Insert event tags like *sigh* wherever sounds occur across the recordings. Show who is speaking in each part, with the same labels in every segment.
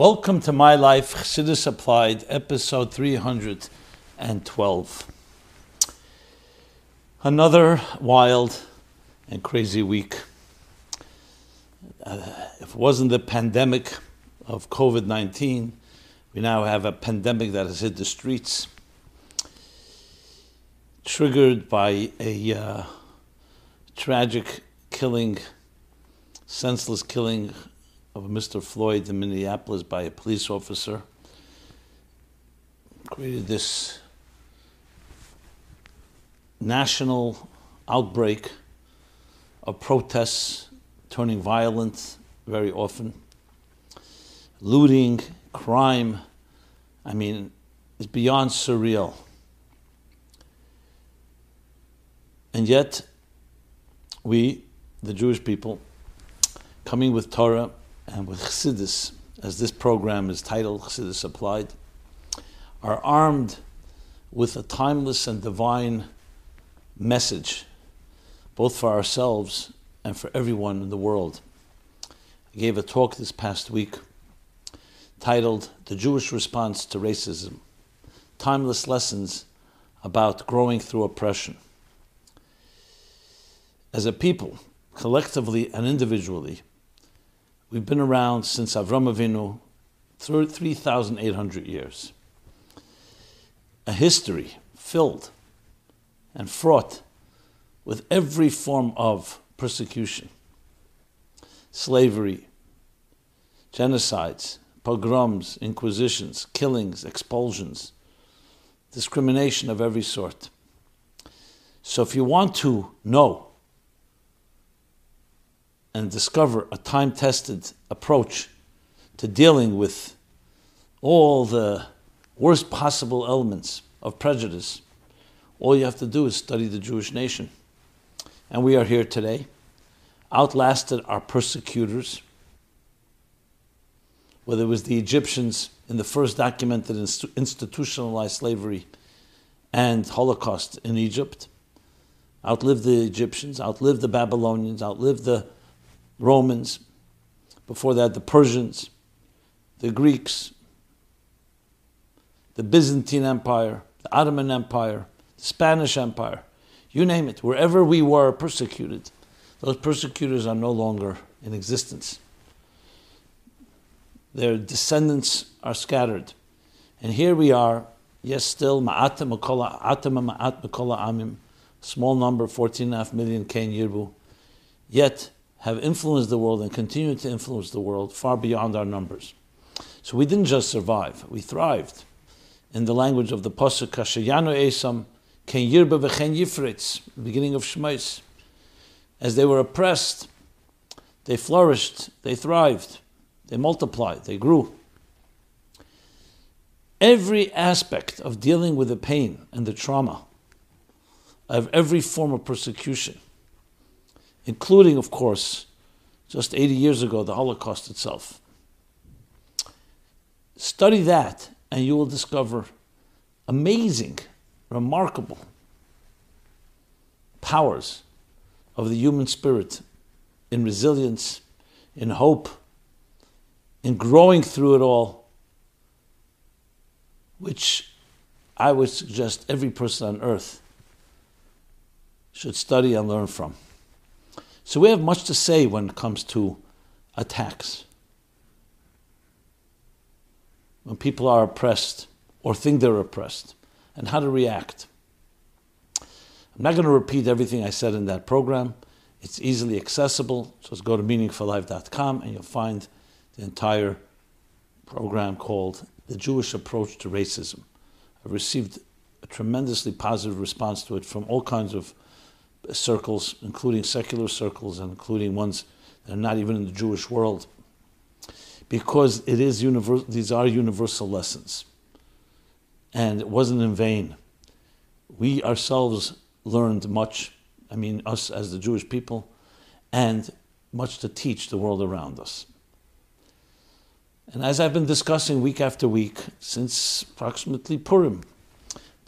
Speaker 1: Welcome to My Life, Chassidus Applied, episode 312. Another wild and crazy week. Uh, if it wasn't the pandemic of COVID 19, we now have a pandemic that has hit the streets, triggered by a uh, tragic killing, senseless killing of Mr. Floyd in Minneapolis by a police officer created this national outbreak of protests turning violent very often, looting, crime. I mean, it's beyond surreal. And yet, we, the Jewish people, coming with Torah, and with Chassidus, as this program is titled, Chassidus Applied, are armed with a timeless and divine message, both for ourselves and for everyone in the world. I gave a talk this past week titled The Jewish Response to Racism Timeless Lessons about Growing Through Oppression. As a people, collectively and individually, We've been around since Avram Avinu, 3,800 years. A history filled and fraught with every form of persecution, slavery, genocides, pogroms, inquisitions, killings, expulsions, discrimination of every sort. So if you want to know and discover a time tested approach to dealing with all the worst possible elements of prejudice, all you have to do is study the Jewish nation. And we are here today, outlasted our persecutors, whether it was the Egyptians in the first documented institutionalized slavery and Holocaust in Egypt, outlived the Egyptians, outlived the Babylonians, outlived the Romans, before that, the Persians, the Greeks, the Byzantine Empire, the Ottoman Empire, the Spanish Empire, you name it, wherever we were persecuted, those persecutors are no longer in existence. Their descendants are scattered. And here we are, yes, still, ma'atam ma'at amim, small number, 14.5 million Kain Yirbu. Yet, have influenced the world and continue to influence the world far beyond our numbers. So we didn't just survive, we thrived. In the language of the Pasuk, Kashayano Esam, Ken Yirba V'chen Yifritz, beginning of Shemais. As they were oppressed, they flourished, they thrived, they multiplied, they grew. Every aspect of dealing with the pain and the trauma of every form of persecution including, of course, just 80 years ago, the Holocaust itself. Study that, and you will discover amazing, remarkable powers of the human spirit in resilience, in hope, in growing through it all, which I would suggest every person on earth should study and learn from. So we have much to say when it comes to attacks. When people are oppressed or think they're oppressed, and how to react. I'm not going to repeat everything I said in that program. It's easily accessible. Just go to meaningfullife.com and you'll find the entire program called The Jewish Approach to Racism. I've received a tremendously positive response to it from all kinds of circles, including secular circles and including ones that are not even in the Jewish world, because it is. These are universal lessons, and it wasn't in vain. We ourselves learned much. I mean, us as the Jewish people, and much to teach the world around us. And as I've been discussing week after week since approximately Purim,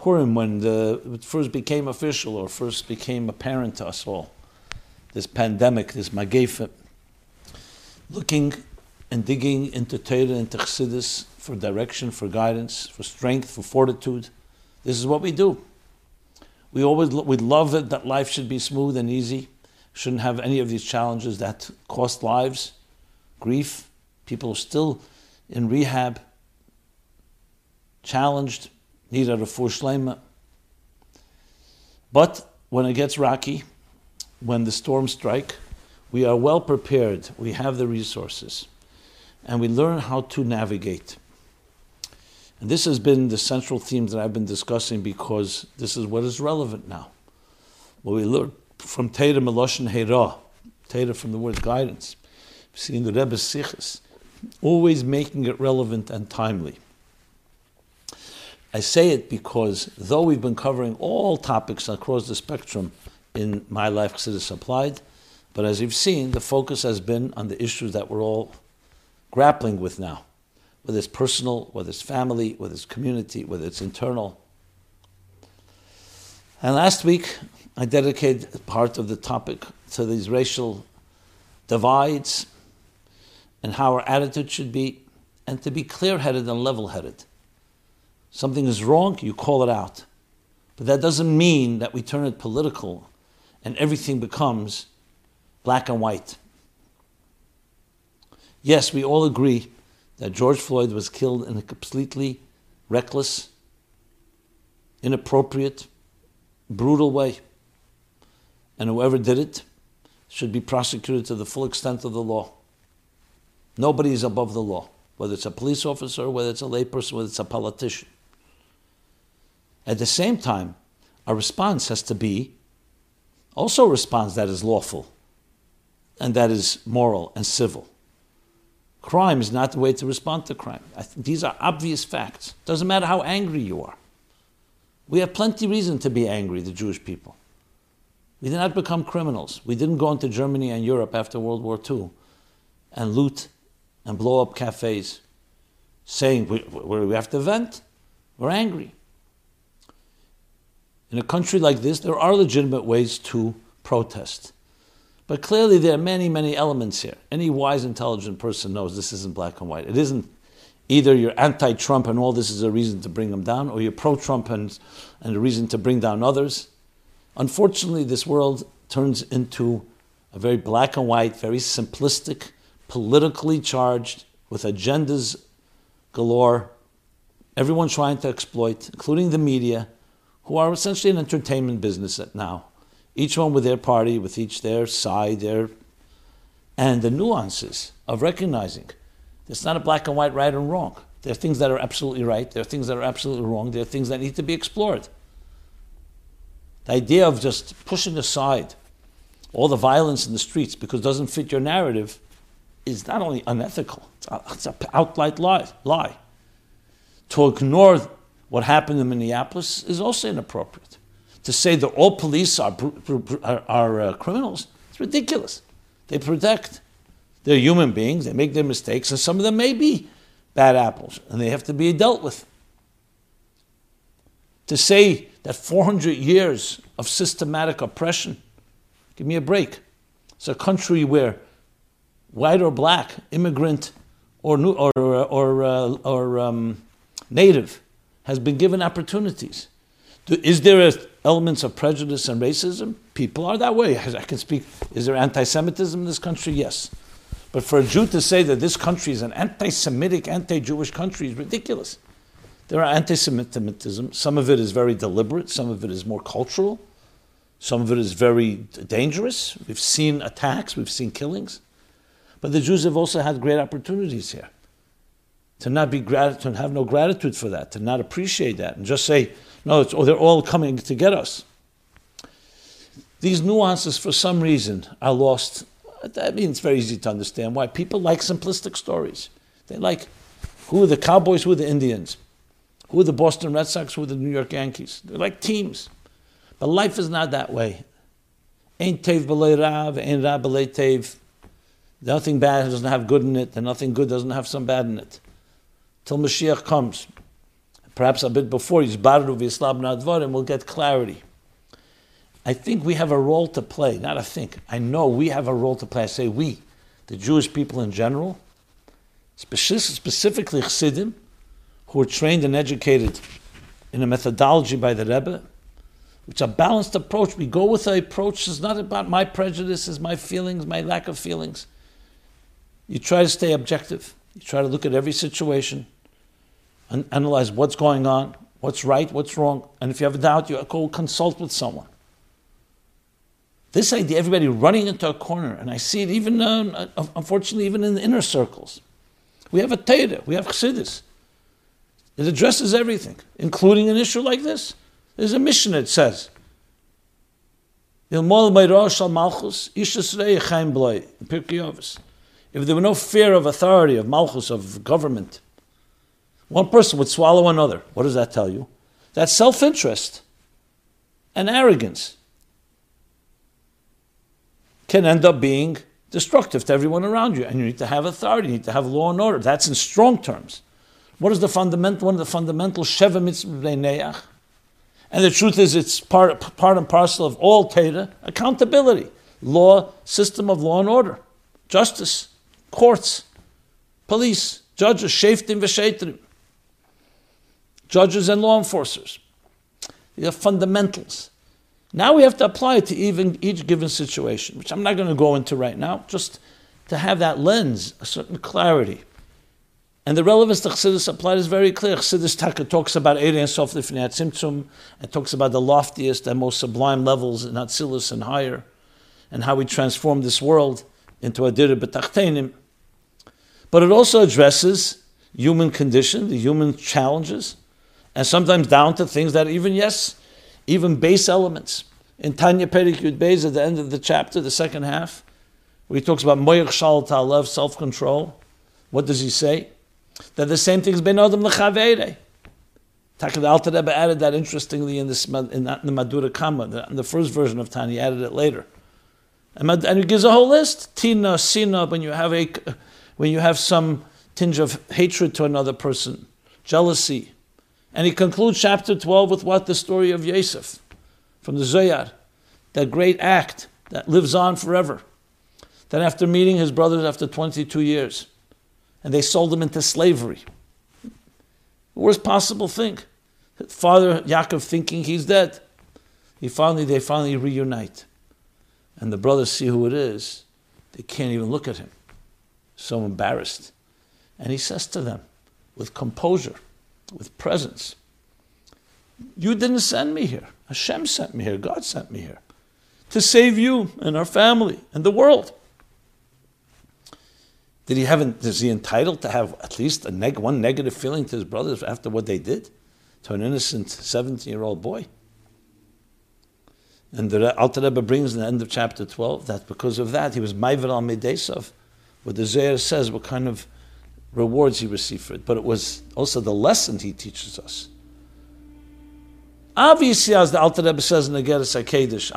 Speaker 1: Purim when the, it first became official or first became apparent to us all. This pandemic, this magefa, looking and digging into Torah and Chassidus for direction, for guidance, for strength, for fortitude. This is what we do. We always we love it that life should be smooth and easy, shouldn't have any of these challenges that cost lives, grief. People are still in rehab, challenged, need a refuah. But when it gets rocky, when the storms strike, we are well prepared. We have the resources, and we learn how to navigate. And this has been the central theme that I've been discussing because this is what is relevant now. What we learn from Teda Meloshin Heira, Teda from the word guidance, seeing the Rebbe's Sichos, always making it relevant and timely. I say it because though we've been covering all topics across the spectrum in My Life Chassidus Applied, but as you've seen, the focus has been on the issues that we're all grappling with now whether it's personal, whether it's family, whether it's community, whether it's internal. And last week, I dedicated part of the topic to these racial divides and how our attitude should be, and to be clear headed and level headed. Something is wrong, you call it out. But that doesn't mean that we turn it political and everything becomes black and white. Yes, we all agree that George Floyd was killed in a completely reckless, inappropriate, brutal way. And whoever did it should be prosecuted to the full extent of the law. Nobody is above the law, whether it's a police officer, whether it's a layperson, whether it's a politician. At the same time, our response has to be also a response that is lawful and that is moral and civil. Crime is not the way to respond to crime. these are obvious facts. Doesn't matter how angry you are. We have plenty reason to be angry, the Jewish people. We did not become criminals. We didn't go into Germany and Europe after World War II and loot and blow up cafes, saying we, we have to vent. We're angry. In a country like this, there are legitimate ways to protest. But clearly, there are many, many elements here. Any wise, intelligent person knows this isn't black and white. It isn't either you're anti Trump and all this is a reason to bring him down, or you're pro Trump and, and a reason to bring down others. Unfortunately, this world turns into a very black and white, very simplistic, politically charged, with agendas galore. Everyone trying to exploit, including the media, who are essentially an entertainment business now each one with their party, with each their side, their and the nuances of recognizing it's not a black and white right and wrong. There are things that are absolutely right, there are things that are absolutely wrong, there are things that need to be explored. The idea of just pushing aside all the violence in the streets because it doesn't fit your narrative is not only unethical, it's an outright lie, lie. To ignore what happened in Minneapolis is also inappropriate to say that all police are, are, are uh, criminals, it's ridiculous. They protect. They're human beings, they make their mistakes, and some of them may be bad apples, and they have to be dealt with. To say that 400 years of systematic oppression, give me a break. It's a country where white or black, immigrant or, or, or, uh, or um, native, has been given opportunities. Is there elements of prejudice and racism. People are that way. I can speak. Is there anti Semitism in this country? Yes. But for a Jew to say that this country is an anti Semitic, anti Jewish country is ridiculous. There are anti Semitism. Some of it is very deliberate, some of it is more cultural, some of it is very dangerous. We've seen attacks, we've seen killings. But the Jews have also had great opportunities here. To not be grat- to have no gratitude for that, to not appreciate that, and just say, no, it's, oh, they're all coming to get us. These nuances, for some reason, are lost. I mean, it's very easy to understand why. People like simplistic stories. They like who are the Cowboys, who are the Indians, who are the Boston Red Sox, who are the New York Yankees. They're like teams. But life is not that way. Ain't tev rav, ain't rav tev. Nothing bad doesn't have good in it, and nothing good doesn't have some bad in it. Till Mashiach comes perhaps a bit before Yisbaru V'Yislab Nadvarim, we'll get clarity. I think we have a role to play, not I think, I know we have a role to play. I say we, the Jewish people in general, specifically Chassidim, who were trained and educated in a methodology by the Rebbe, which a balanced approach. We go with an approach that's not about my prejudices, my feelings, my lack of feelings. You try to stay objective. You try to look at every situation and analyze what's going on, what's right, what's wrong. And if you have a doubt, you go consult with someone. This idea, everybody running into a corner, and I see it even, uh, unfortunately, even in the inner circles. We have a Torah, we have Chassidus. It addresses everything, including an issue like this. There's a mission that says, If there were no fear of authority, of malchus, of government, one person would swallow another. What does that tell you? That's self interest and arrogance can end up being destructive to everyone around you. And you need to have authority, you need to have law and order. That's in strong terms. What is the fundamental, one of the fundamental Sheva Mitzvah And the truth is, it's part, part and parcel of all Torah accountability, law, system of law and order, justice, courts, police, judges, sheftim v'shetrim, judges and law enforcers. These are fundamentals. Now we have to apply it to even each given situation, which I'm not going to go into right now, just to have that lens, a certain clarity. And the relevance to Chassidus applied is very clear. Chassidus Taka talks about Ohr Ein Sof Lifnei Tzimtzum, and talks about the loftiest and most sublime levels in Atzilus and higher, and how we transform this world into a Dir B'tachtenim. But it also addresses human condition, the human challenges, and sometimes down to things that even, yes, even base elements. In Tanya Perik Yud Beis, at the end of the chapter, the second half, where he talks about Moyach Shal Ta'alev, self control, what does he say? That the same thing is Ben Adam L'Chavere. Takad Alter added that interestingly in, this, in, the Mahadura Kama, the, in the first version of Tanya, added it later. And, and he gives a whole list. Tina, Sina, when you have a, when you have some tinge of hatred to another person, jealousy, and he concludes chapter 12 with what? The story of Yosef from the Zohar, that great act that lives on forever. Then, after meeting his brothers after 22 years, and they sold him into slavery. Worst possible thing. Father Yaakov thinking he's dead. He finally, they finally reunite. And the brothers see who it is. They can't even look at him. So embarrassed. And he says to them with composure, with presence. You didn't send me here. Hashem sent me here. God sent me here to save you and our family and the world. Did he have? Is he entitled to have at least a neg, one negative feeling to his brothers after what they did to an innocent seventeen-year-old boy? And the Alter Rebbe brings in the end of chapter twelve that because of that he was ma'ivir al medesav. What the Zohar says, what kind of rewards he received for it, but it was also the lesson he teaches us. Obviously, as the Alter Rebbe says in the Igeres HaKodesh,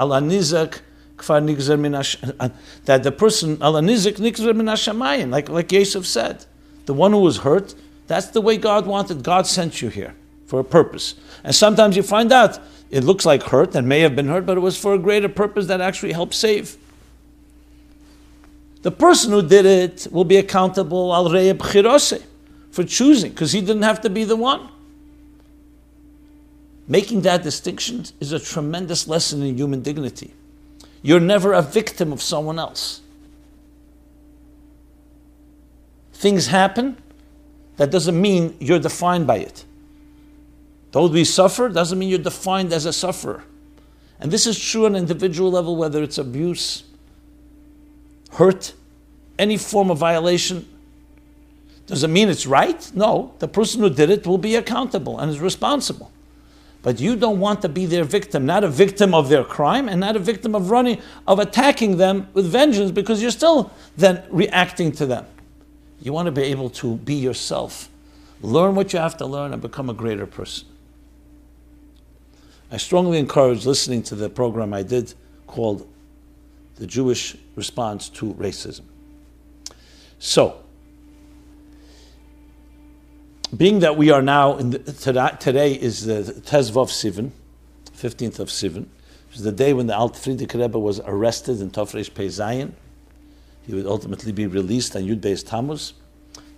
Speaker 1: kfar *laughs* that the person, Allah nizak nigzer like, like Yosef said, the one who was hurt, that's the way God wanted. God sent you here for a purpose. And sometimes you find out it looks like hurt and may have been hurt, but it was for a greater purpose that actually helped save. The person who did it will be accountable al chirose for choosing, because he didn't have to be the one. Making that distinction is a tremendous lesson in human dignity. You're never a victim of someone else. Things happen, that doesn't mean you're defined by it. Though we suffer, doesn't mean you're defined as a sufferer. And this is true on an individual level, whether it's abuse, hurt, any form of violation, does it mean it's right? No. The person who did it will be accountable and is responsible. But you don't want to be their victim, not a victim of their crime and not a victim of running, of attacking them with vengeance because you're still then reacting to them. You want to be able to be yourself, learn what you have to learn, and become a greater person. I strongly encourage listening to the program I did called The Jewish Response to Racism. So, being that we are now in the, today is the Tezvav Sivan, 15th of Sivan, which is the day when the Alt Frierdiker Rebbe was arrested in Tofresh Pei Zayin. He would ultimately be released on Yud Beis Tammuz.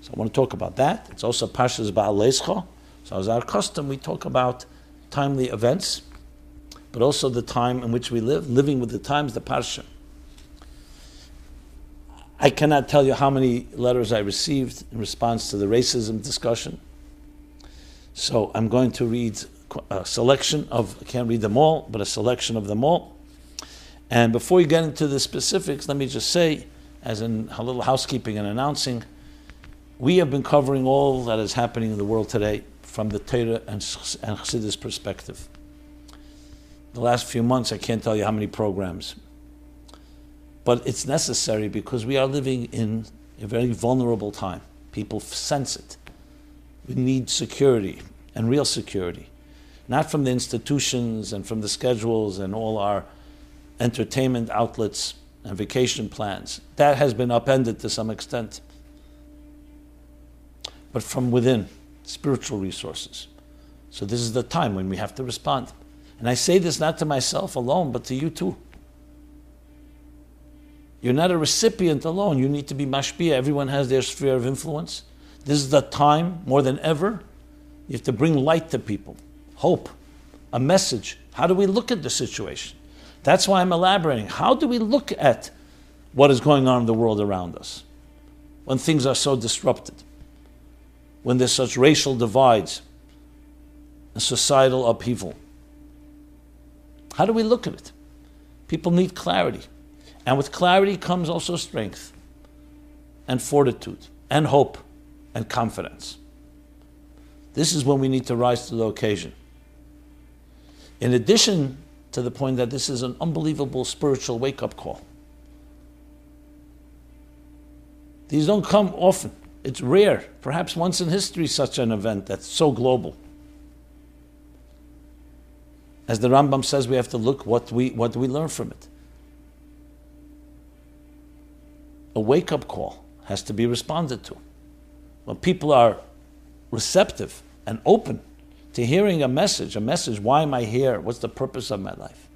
Speaker 1: So I want to talk about that. It's also Parshas Baal Leischa. So as our custom, we talk about timely events, but also the time in which we live, living with the times, the Parsha. I cannot tell you how many letters I received in response to the racism discussion. So I'm going to read a selection of, I can't read them all, but a selection of them all. And before we get into the specifics, let me just say, as in a little housekeeping and announcing, we have been covering all that is happening in the world today from the Torah and, and Chassidus perspective. The last few months, I can't tell you how many programs. But it's necessary because we are living in a very vulnerable time. People sense it. We need security and real security, not from the institutions and from the schedules and all our entertainment outlets and vacation plans. That has been upended to some extent. But from within, spiritual resources. So this is the time when we have to respond. And I say this not to myself alone, but to you too. You're not a recipient alone. You need to be mashpia. Everyone has their sphere of influence. This is the time, more than ever, you have to bring light to people, hope, a message. How do we look at the situation? That's why I'm elaborating. How do we look at what is going on in the world around us when things are so disrupted? When there's such racial divides and societal upheaval? How do we look at it? People need clarity. And with clarity comes also strength and fortitude and hope and confidence. This is when we need to rise to the occasion. In addition to the point that this is an unbelievable spiritual wake up call. These don't come often. It's rare, perhaps once in history, such an event that's so global. As the Rambam says, we have to look what we what we learn from it. A wake up call has to be responded to. When people are receptive and open to hearing a message, a message, why am I here? What's the purpose of my life?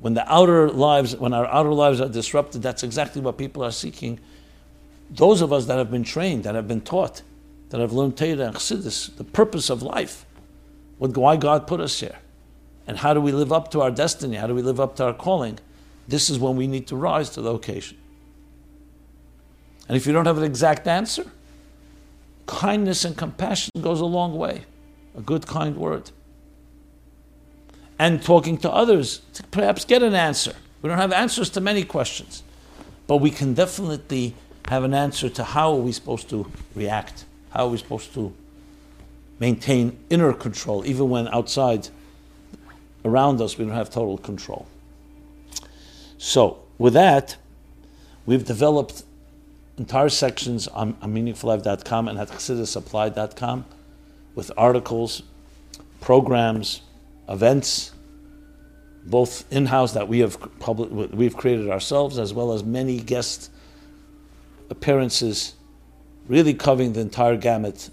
Speaker 1: When the outer lives, when our outer lives are disrupted, that's exactly what people are seeking. Those of us that have been trained, that have been taught, that have learned Torah and Chassidus, the purpose of life, what, why God put us here, and how do we live up to our destiny? How do we live up to our calling? This is when we need to rise to the occasion. And if you don't have an exact answer, kindness and compassion goes a long way a good, kind word. And talking to others to perhaps get an answer. We don't have answers to many questions, but we can definitely have an answer to how are we supposed to react? How are we supposed to maintain inner control, even when outside around us we don't have total control. So, with that, we've developed entire sections on, on meaningfullife.com and at chassidusapplied.com with articles, programs, events, both in-house that we have public, we've created ourselves, as well as many guest appearances, really covering the entire gamut,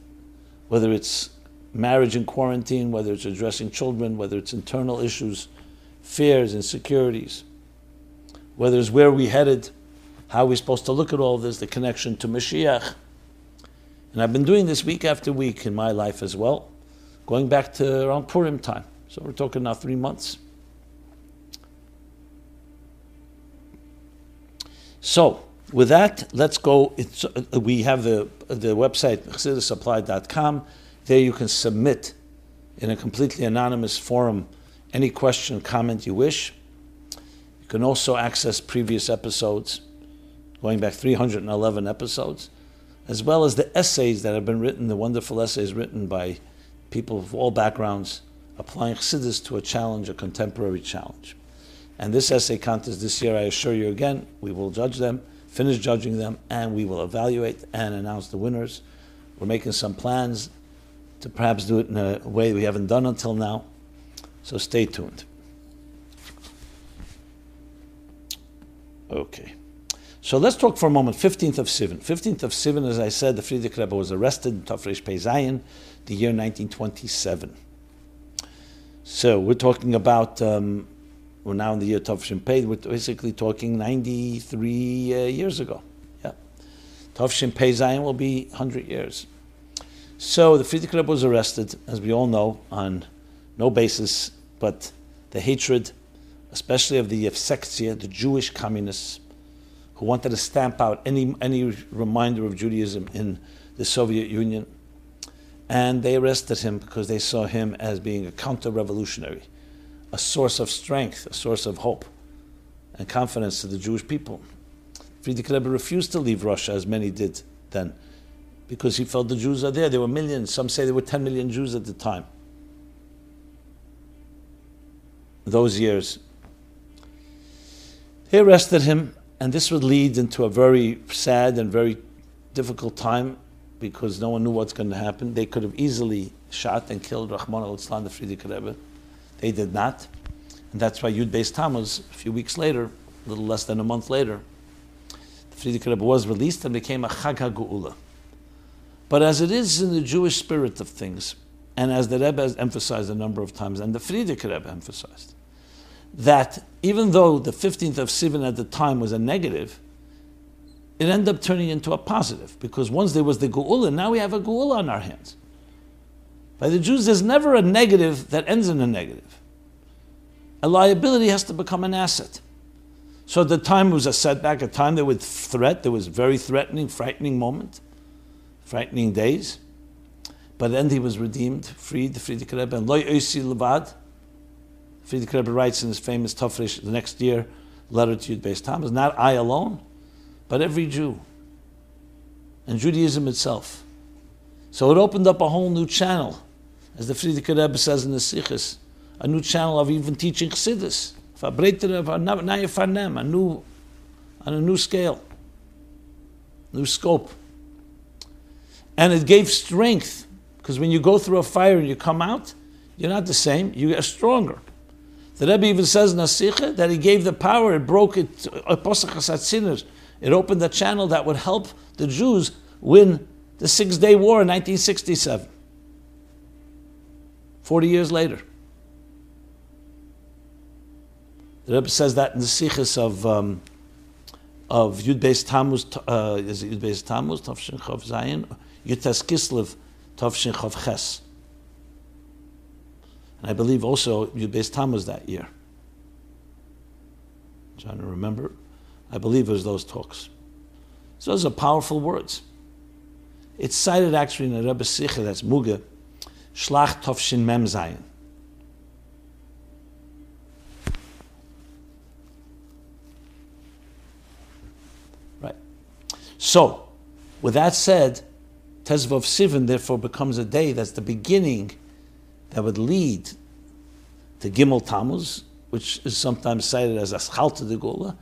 Speaker 1: whether it's marriage in quarantine, whether it's addressing children, whether it's internal issues, fears, insecurities, whether it's where we headed, how we're supposed to look at all this, the connection to Mashiach, and I've been doing this week after week in my life as well, going back to around Purim time. So we're talking now three months. So, with that, let's go. Uh, we have the, the website, chassidusapplied.com. There you can submit in a completely anonymous forum any question, comment you wish. You can also access previous episodes, going back 311 episodes as well as the essays that have been written, the wonderful essays written by people of all backgrounds, applying Chassidus to a challenge, a contemporary challenge. And this essay contest this year, I assure you again, we will judge them, finish judging them, and we will evaluate and announce the winners. We're making some plans to perhaps do it in a way we haven't done until now. So stay tuned. Okay. So let's talk for a moment. 15th of Sivan. 15th of Sivan, as I said, the Frierdiker Rebbe was arrested in Tafresh Pei Zayin, the year 1927. So we're talking about, um, we're now in the year Tafresh Pei, we're basically talking 93 uh, years ago. Yeah. Tovshin Pei will be 100 years. So the Frierdiker Rebbe was arrested, as we all know, on no basis but the hatred, especially of the Yevsektia, the Jewish communists, who wanted to stamp out any, any reminder of Judaism in the Soviet Union. And they arrested him because they saw him as being a counter revolutionary, a source of strength, a source of hope and confidence to the Jewish people. Frierdiker Rebbe refused to leave Russia, as many did then, because he felt the Jews are there. There were millions. Some say there were 10 million Jews at the time. Those years. They arrested him, and this would lead into a very sad and very difficult time because no one knew what's going to happen. They could have easily shot and killed Rachmana litzlan, the Frierdiker Rebbe. They did not. And that's why Yud Beis Tammuz, a few weeks later, a little less than a month later, the Frierdiker Rebbe was released and became a Chag HaGeula. But as it is in the Jewish spirit of things, and as the Rebbe has emphasized a number of times, and the Frierdiker Rebbe emphasized, that even though the 15th of Sivan at the time was a negative, it ended up turning into a positive because once there was the Geula, now we have a Geula on our hands. By the Jews, there's never a negative that ends in a negative. A liability has to become an asset. So at the time it was a setback, a time there was threat, there was very threatening, frightening moment, frightening days. But then he was redeemed, freed, freed the Rebbe, and loy oisi levad, Frierdiker Rebbe writes in his famous Tafresh the next year letter to Yud Beis Tammuz, not I alone, but every Jew, and Judaism itself. So it opened up a whole new channel, as the Frierdiker Rebbe says in the Sichos, a new channel of even teaching Chassidus, a new, on a new scale, new scope. And it gave strength, because when you go through a fire and you come out, you're not the same, you are stronger. The Rebbe even says in Nasicha that he gave the power, it broke it, it opened the channel that would help the Jews win the Six Day War in 1967. 40 years later. The Rebbe says that in the Sichos of um, of Yud Beis Tammuz, uh, is it Yud Beis Tammuz, Tavshin Chav Zayin, Yud Tes Kislev, Tavshin Chav Ches. And I believe also Yud Beis Tammuz that year. I'm trying to remember. I believe it was those talks. So those are powerful words. It's cited actually in the Rebbe Sikha, that's Muga, Shlach Tovshin Mem Zayin. Right. So, with that said, Tezvav Sivan therefore becomes a day that's the beginning that would lead to Gimel Tammuz, which is sometimes cited as Aschalta d'Geulah,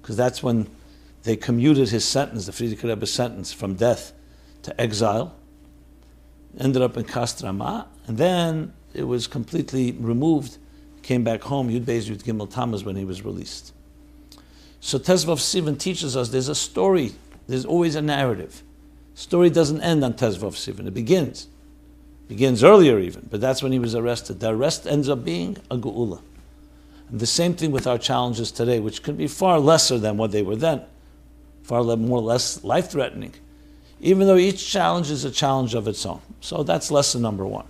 Speaker 1: because that's when they commuted his sentence, the Frierdiker Rebbe's sentence, from death to exile. Ended up in Kostroma, and then it was completely removed. Came back home, Yud Beis Yud Gimel Tammuz, when he was released. So Tezvav Sivan teaches us there's a story, there's always a narrative. Story doesn't end on Tezvav Sivan, it begins. Begins earlier even, but that's when he was arrested. The arrest ends up being a Geula. And the same thing with our challenges today, which can be far lesser than what they were then, far more or less life threatening, even though each challenge is a challenge of its own. So that's lesson number one.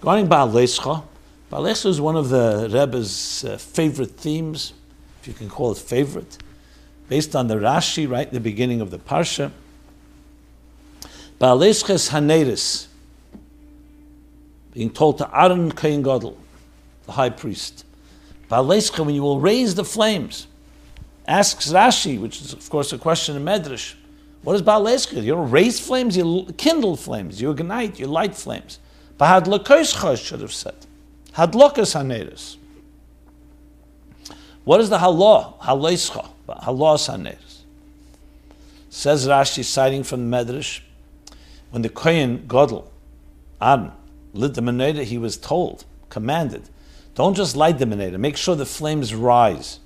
Speaker 1: Going Baal Balescha is one of the Rebbe's uh, favorite themes, if you can call it favorite, based on the Rashi, right, the beginning of the Parsha. Balescha's Haneris, being told to Aaron Kohen Gadol, the high priest. Balescha, when you will raise the flames, asks Rashi, which is of course a question in Medrash. What is Balescha? You don't raise flames, you kindle flames, you ignite, you light flames. Bahadlakoscha should have said. Hadlokas haneris. What is the halah? Halescha. Halas haneris. Says Rashi, citing from the Medrash, when the Kohen Godel, Aaron, lit the menorah, he was told, commanded, don't just light the menorah, make sure the flames rise.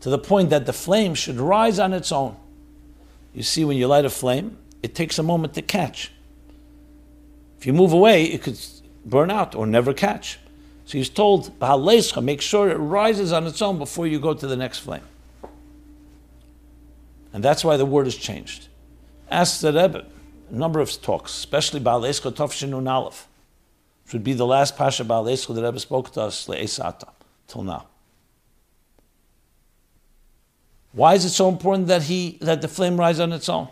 Speaker 1: To the point that the flame should rise on its own. You see, when you light a flame, it takes a moment to catch. If you move away, it could burn out or never catch. So he's told, make sure it rises on its own before you go to the next flame. And that's why the word is changed. Ask the Rebbe, a number of talks, especially Ba'alescha Tovshin Aleph, which would be the last Pasha Ba'alescha that Rebbe spoke to us, Le'esata, till now. Why is it so important that he that the flame rise on its own?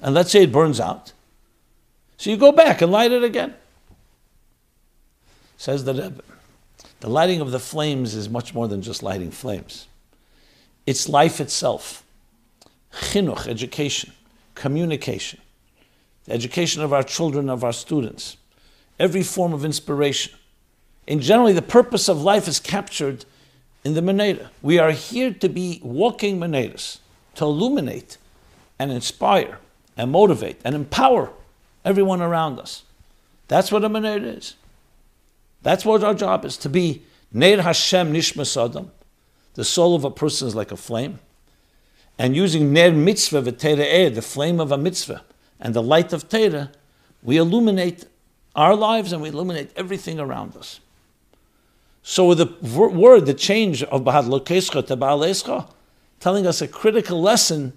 Speaker 1: And let's say it burns out. So you go back and light it again. Says the Rebbe. The lighting of the flames is much more than just lighting flames. It's life itself. Chinuch, education, communication, the education of our children, of our students, every form of inspiration. And generally, the purpose of life is captured in the Menorah. We are here to be walking Menorahs, to illuminate and inspire and motivate and empower everyone around us. That's what a Menorah is. That's what our job is to be Ner Hashem Nishmas Adam. The soul of a person is like a flame. And using Ner Mitzvah v'Teireh the flame of a mitzvah, and the light of Teireh, we illuminate our lives and we illuminate everything around us. So with the word, the change of Bahad Lokescha to Ba'alescha, telling us a critical lesson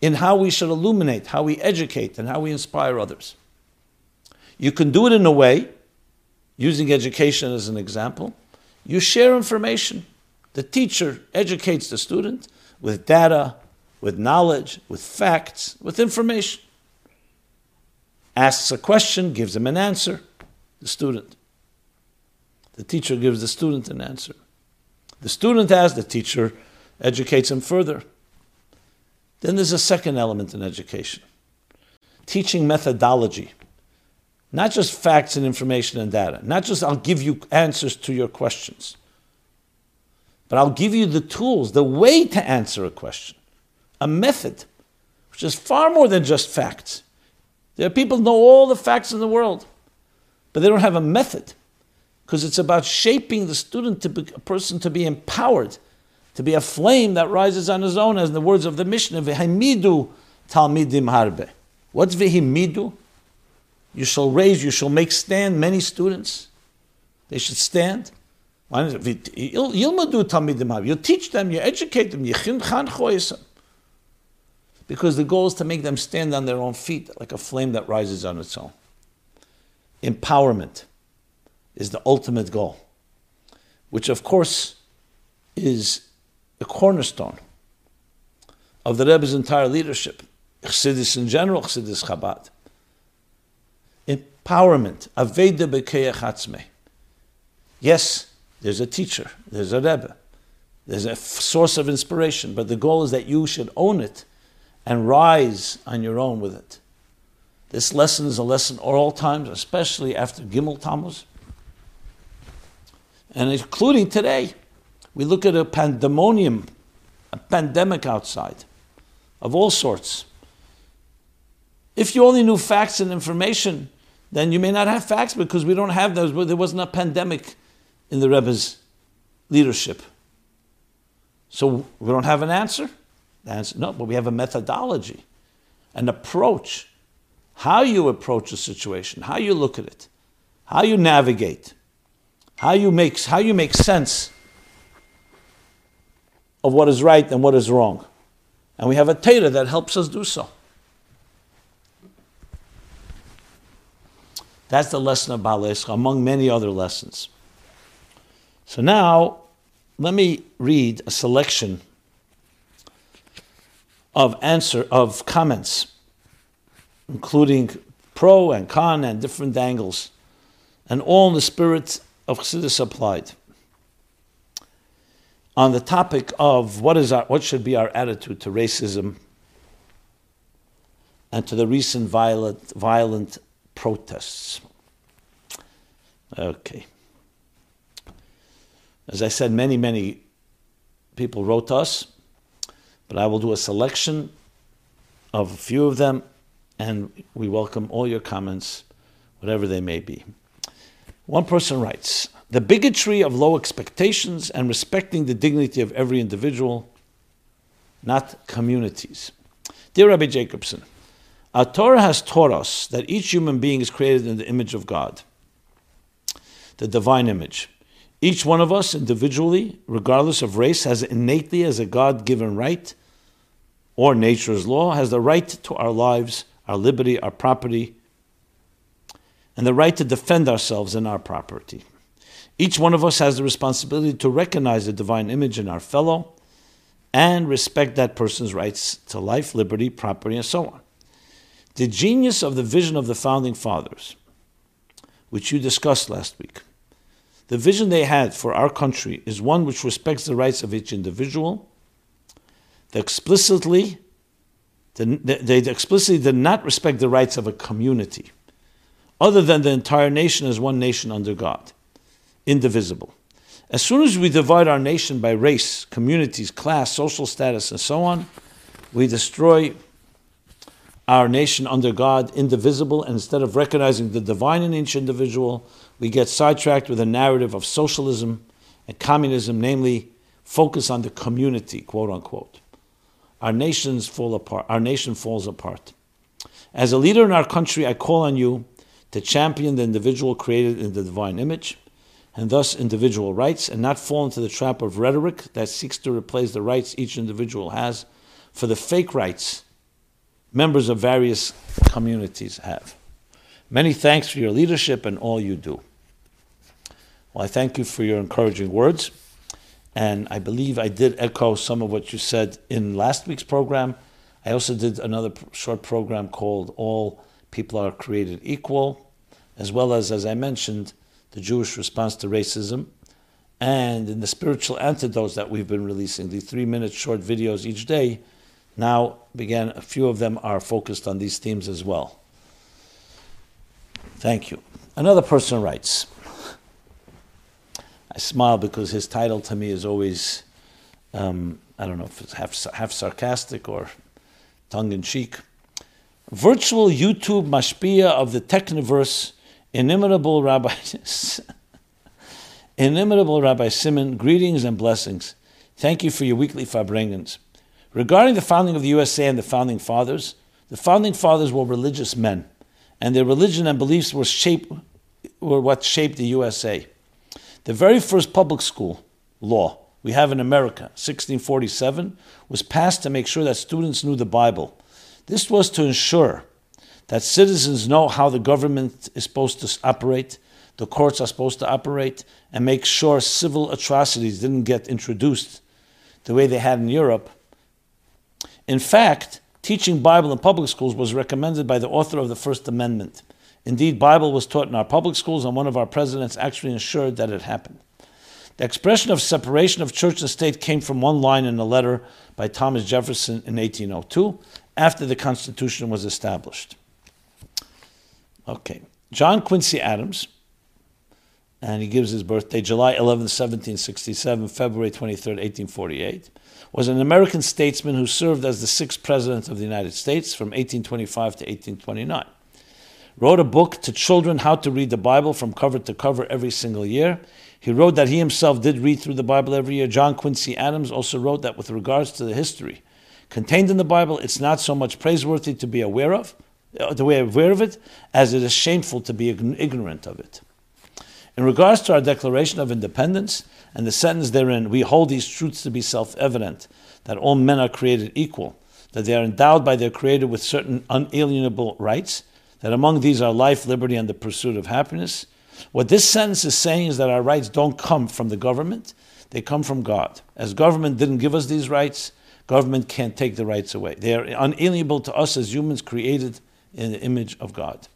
Speaker 1: in how we should illuminate, how we educate, and how we inspire others. You can do it in a way using education as an example, you share information. The teacher educates the student with data, with knowledge, with facts, with information. Asks a question, gives him an answer, the student. The teacher gives the student an answer. The student asks, the teacher educates him further. Then there's a second element in education teaching methodology. Not just facts and information and data. Not just I'll give you answers to your questions. But I'll give you the tools, the way to answer a question, a method, which is far more than just facts. There are people who know all the facts in the world, but they don't have a method because it's about shaping the student to be a person to be empowered, to be a flame that rises on his own, as in the words of the Mishnah, V'hamidu talmidim harbe. What's v'himidu? You shall raise, you shall make stand many students. They should stand. You'll. You teach them, you educate them, because the goal is to make them stand on their own feet like a flame that rises on its own. Empowerment is the ultimate goal, which of course is the cornerstone of the Rebbe's entire leadership, Chassidus in general, Chassidus Chabad empowerment. Aveda b'keyachatzme. Yes, there's a teacher, there's a Rebbe, there's a source of inspiration, but the goal is that you should own it and rise on your own with it. This lesson is a lesson all times, especially after Gimel Tammuz. And including today, we look at a pandemonium, a pandemic outside of all sorts. If you only knew facts and information, then you may not have facts because we don't have those. There wasn't a pandemic in the Rebbe's leadership. So we don't have an answer? The answer no, but we have a methodology, an approach. How you approach a situation, how you look at it, how you navigate, how you make, how you make sense of what is right and what is wrong. And we have a Torah that helps us do so. That's the lesson of Balescha, among many other lessons. So now, let me read a selection of answer of comments, including pro and con and different angles, and all in the spirit of Chassidus applied. On the topic of what is our, what should be our attitude to racism and to the recent violent, violent protests. Okay. As I said, many, many people wrote to us, but I will do a selection of a few of them, and we welcome all your comments, whatever they may be. One person writes The bigotry of low expectations and respecting the dignity of every individual, not communities. Dear Rabbi Jacobson, our Torah has taught us that each human being is created in the image of God, the divine image. Each one of us individually, regardless of race, has innately as a God given right or nature's law, has the right to our lives, our liberty, our property, and the right to defend ourselves and our property. Each one of us has the responsibility to recognize the divine image in our fellow and respect that person's rights to life, liberty, property, and so on. The genius of the vision of the founding fathers, which you discussed last week, the vision they had for our country is one which respects the rights of each individual. They explicitly, they explicitly did not respect the rights of a community, other than the entire nation as one nation under God, indivisible. As soon as we divide our nation by race, communities, class, social status, and so on, we destroy our nation under God, indivisible, and instead of recognizing the divine in each individual, we get sidetracked with a narrative of socialism and communism, namely focus on the community, quote unquote. Our nations fall apart. Our nation falls apart. As a leader in our country, I call on you to champion the individual created in the divine image, and thus individual rights, and not fall into the trap of rhetoric that seeks to replace the rights each individual has for the fake rights members of various communities have. Many thanks for your leadership and all you do. Well, I thank you for your encouraging words. And I believe I did echo some of what you said in last week's program. I also did another short program called All People Are Created Equal, as well as, as I mentioned, the Jewish response to racism. And in the spiritual antidotes that we've been releasing, the three minute short videos each day, now began, a few of them are focused on these themes as well. Thank you. Another person writes, I smile because his title to me is always, um, I don't know if it's half, half sarcastic or tongue in cheek. Virtual YouTube mashpia of the Techniverse, inimitable Rabbi, *laughs* inimitable Rabbi Simon, greetings and blessings. Thank you for your weekly Farbrengens. Regarding the founding of the USA and the founding fathers, the founding fathers were religious men, and their religion and beliefs were, shape, were what shaped the USA. The very first public school law we have in America, 1647, was passed to make sure that students knew the Bible. This was to ensure that citizens know how the government is supposed to operate, the courts are supposed to operate, and make sure civil atrocities didn't get introduced the way they had in Europe in fact, teaching Bible in public schools was recommended by the author of the First Amendment. Indeed, Bible was taught in our public schools, and one of our presidents actually ensured that it happened. The expression of separation of church and state came from one line in a letter by Thomas Jefferson in 1802, after the Constitution was established. Okay. John Quincy Adams, and he gives his birthday July 11, 1767, February 23, 1848 was an American statesman who served as the sixth president of the United States from 1825 to 1829. Wrote a book to children how to read the Bible from cover to cover every single year. He wrote that he himself did read through the Bible every year. John Quincy Adams also wrote that with regards to the history contained in the Bible, it's not so much praiseworthy to be aware of, uh, to be aware of it, as it is shameful to be ignorant of it. In regards to our Declaration of Independence, and the sentence therein, we hold these truths to be self evident that all men are created equal, that they are endowed by their Creator with certain unalienable rights, that among these are life, liberty, and the pursuit of happiness. What this sentence is saying is that our rights don't come from the government, they come from God. As government didn't give us these rights, government can't take the rights away. They are unalienable to us as humans created in the image of God.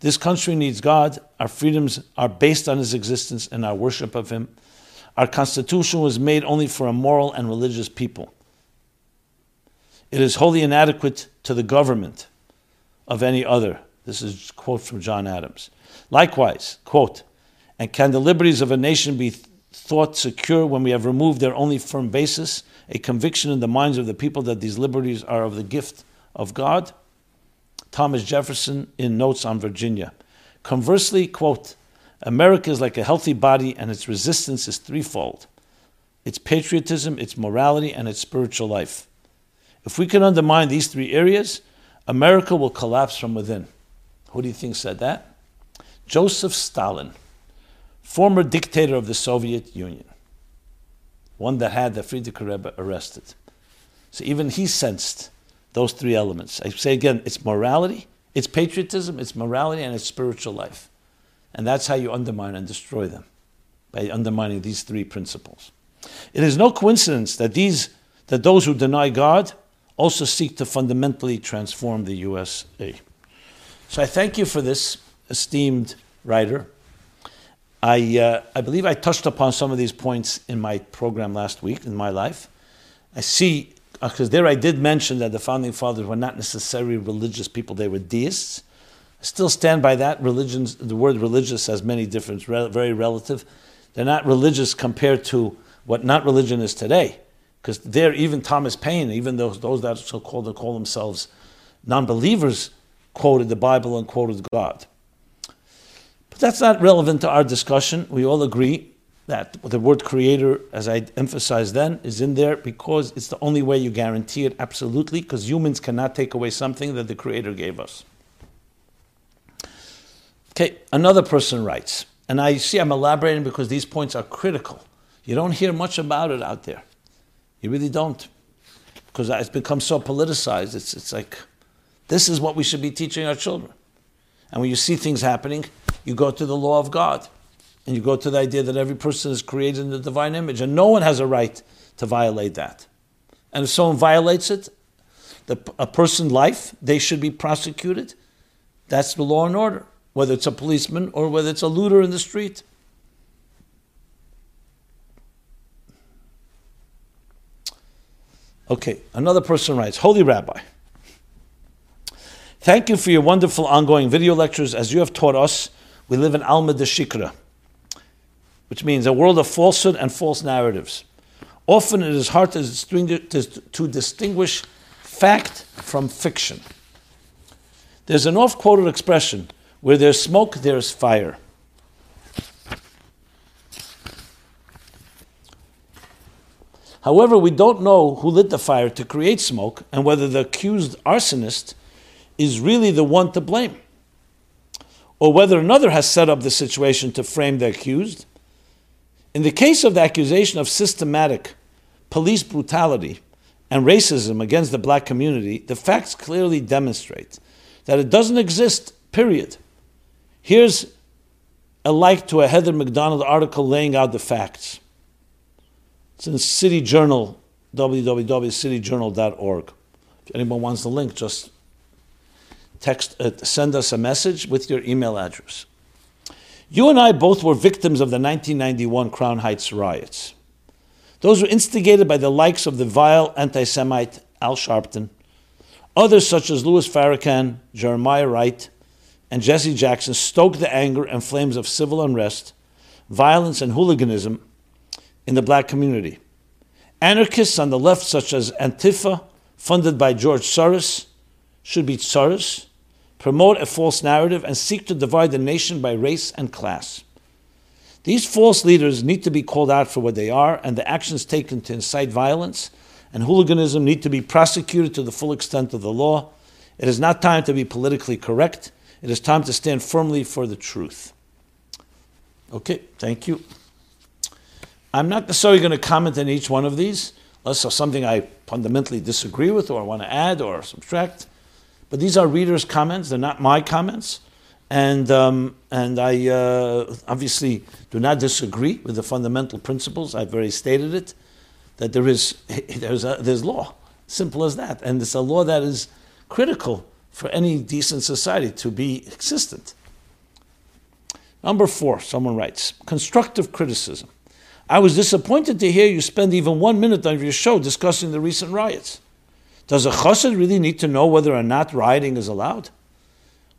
Speaker 1: This country needs God. Our freedoms are based on His existence and our worship of Him. Our Constitution was made only for a moral and religious people. It is wholly inadequate to the government of any other. This is a quote from John Adams. Likewise, quote, and can the liberties of a nation be thought secure when we have removed their only firm basis, a conviction in the minds of the people that these liberties are of the gift of God? Thomas Jefferson in Notes on Virginia. Conversely, quote, America is like a healthy body, and its resistance is threefold its patriotism, its morality, and its spiritual life. If we can undermine these three areas, America will collapse from within. Who do you think said that? Joseph Stalin. former dictator of the Soviet Union, one that had the Frierdiker Rebbe arrested. So even he sensed those three elements. I say again, it's morality, it's patriotism, it's morality, and it's spiritual life. And that's how you undermine and destroy them, by undermining these three principles. It is no coincidence that these that those who deny God also seek to fundamentally transform the USA. So I thank you for this, esteemed writer. I, uh, I believe I touched upon some of these points in my program last week in my life. I see, because uh, there I did mention that the founding fathers were not necessarily religious people, they were deists. I still stand by that. Religions, the word religious has many different, very relative. They're not religious compared to what not religion is today. Because there, even Thomas Paine, even those, those that so called call themselves non believers, quoted the Bible and quoted God. But that's not relevant to our discussion. We all agree that the word creator, as I emphasized then, is in there because it's the only way you guarantee it absolutely, because humans cannot take away something that the creator gave us. Okay, another person writes, and I see I'm elaborating because these points are critical. You don't hear much about it out there. You really don't. Because it's become so politicized. It's, it's like, this is what we should be teaching our children. And when you see things happening, you go to the law of God. And you go to the idea that every person is created in the divine image. And no one has a right to violate that. And if someone violates it, the, a person's life, they should be prosecuted. That's the law and order, whether it's a policeman or whether it's a looter in the street. Okay, another person writes Holy Rabbi, thank you for your wonderful ongoing video lectures. As you have taught us, we live in Alma de Shikra, which means a world of falsehood and false narratives. Often it is hard to distinguish, fact from fiction. There's an oft quoted expression where there's smoke, there's fire. However, we don't know who lit the fire to create smoke and whether the accused arsonist is really the one to blame, or whether another has set up the situation to frame the accused. In the case of the accusation of systematic police brutality and racism against the black community, the facts clearly demonstrate that it doesn't exist, period. Here's a like to a Heather Mac Donald article laying out the facts. It's in City Journal, www.cityjournal.org. If anyone wants the link, just text, uh, send us a message with your email address. You and I both were victims of the 1991 Crown Heights riots. Those were instigated by the likes of the vile anti Semite Al Sharpton, others such as Louis Farrakhan, Jeremiah Wright, and Jesse Jackson stoked the anger and flames of civil unrest, violence, and hooliganism in the black community. Anarchists on the left, such as Antifa, funded by George Soros, should be Soros, promote a false narrative and seek to divide the nation by race and class. These false leaders need to be called out for what they are, and the actions taken to incite violence and hooliganism need to be prosecuted to the full extent of the law. It is not time to be politically correct. It is time to stand firmly for the truth. Okay, thank you. I'm not necessarily going to comment on each one of these, unless it's something I fundamentally disagree with or want to add or subtract. But these are readers' comments, they're not my comments. And, um, and I uh, obviously do not disagree with the fundamental principles. I've already stated it that there is *laughs* there's, a, there's law, simple as that. And it's a law that is critical for any decent society to be existent. Number four, someone writes constructive criticism. I was disappointed to hear you spend even one minute of your show discussing the recent riots. Does a chassid really need to know whether or not rioting is allowed?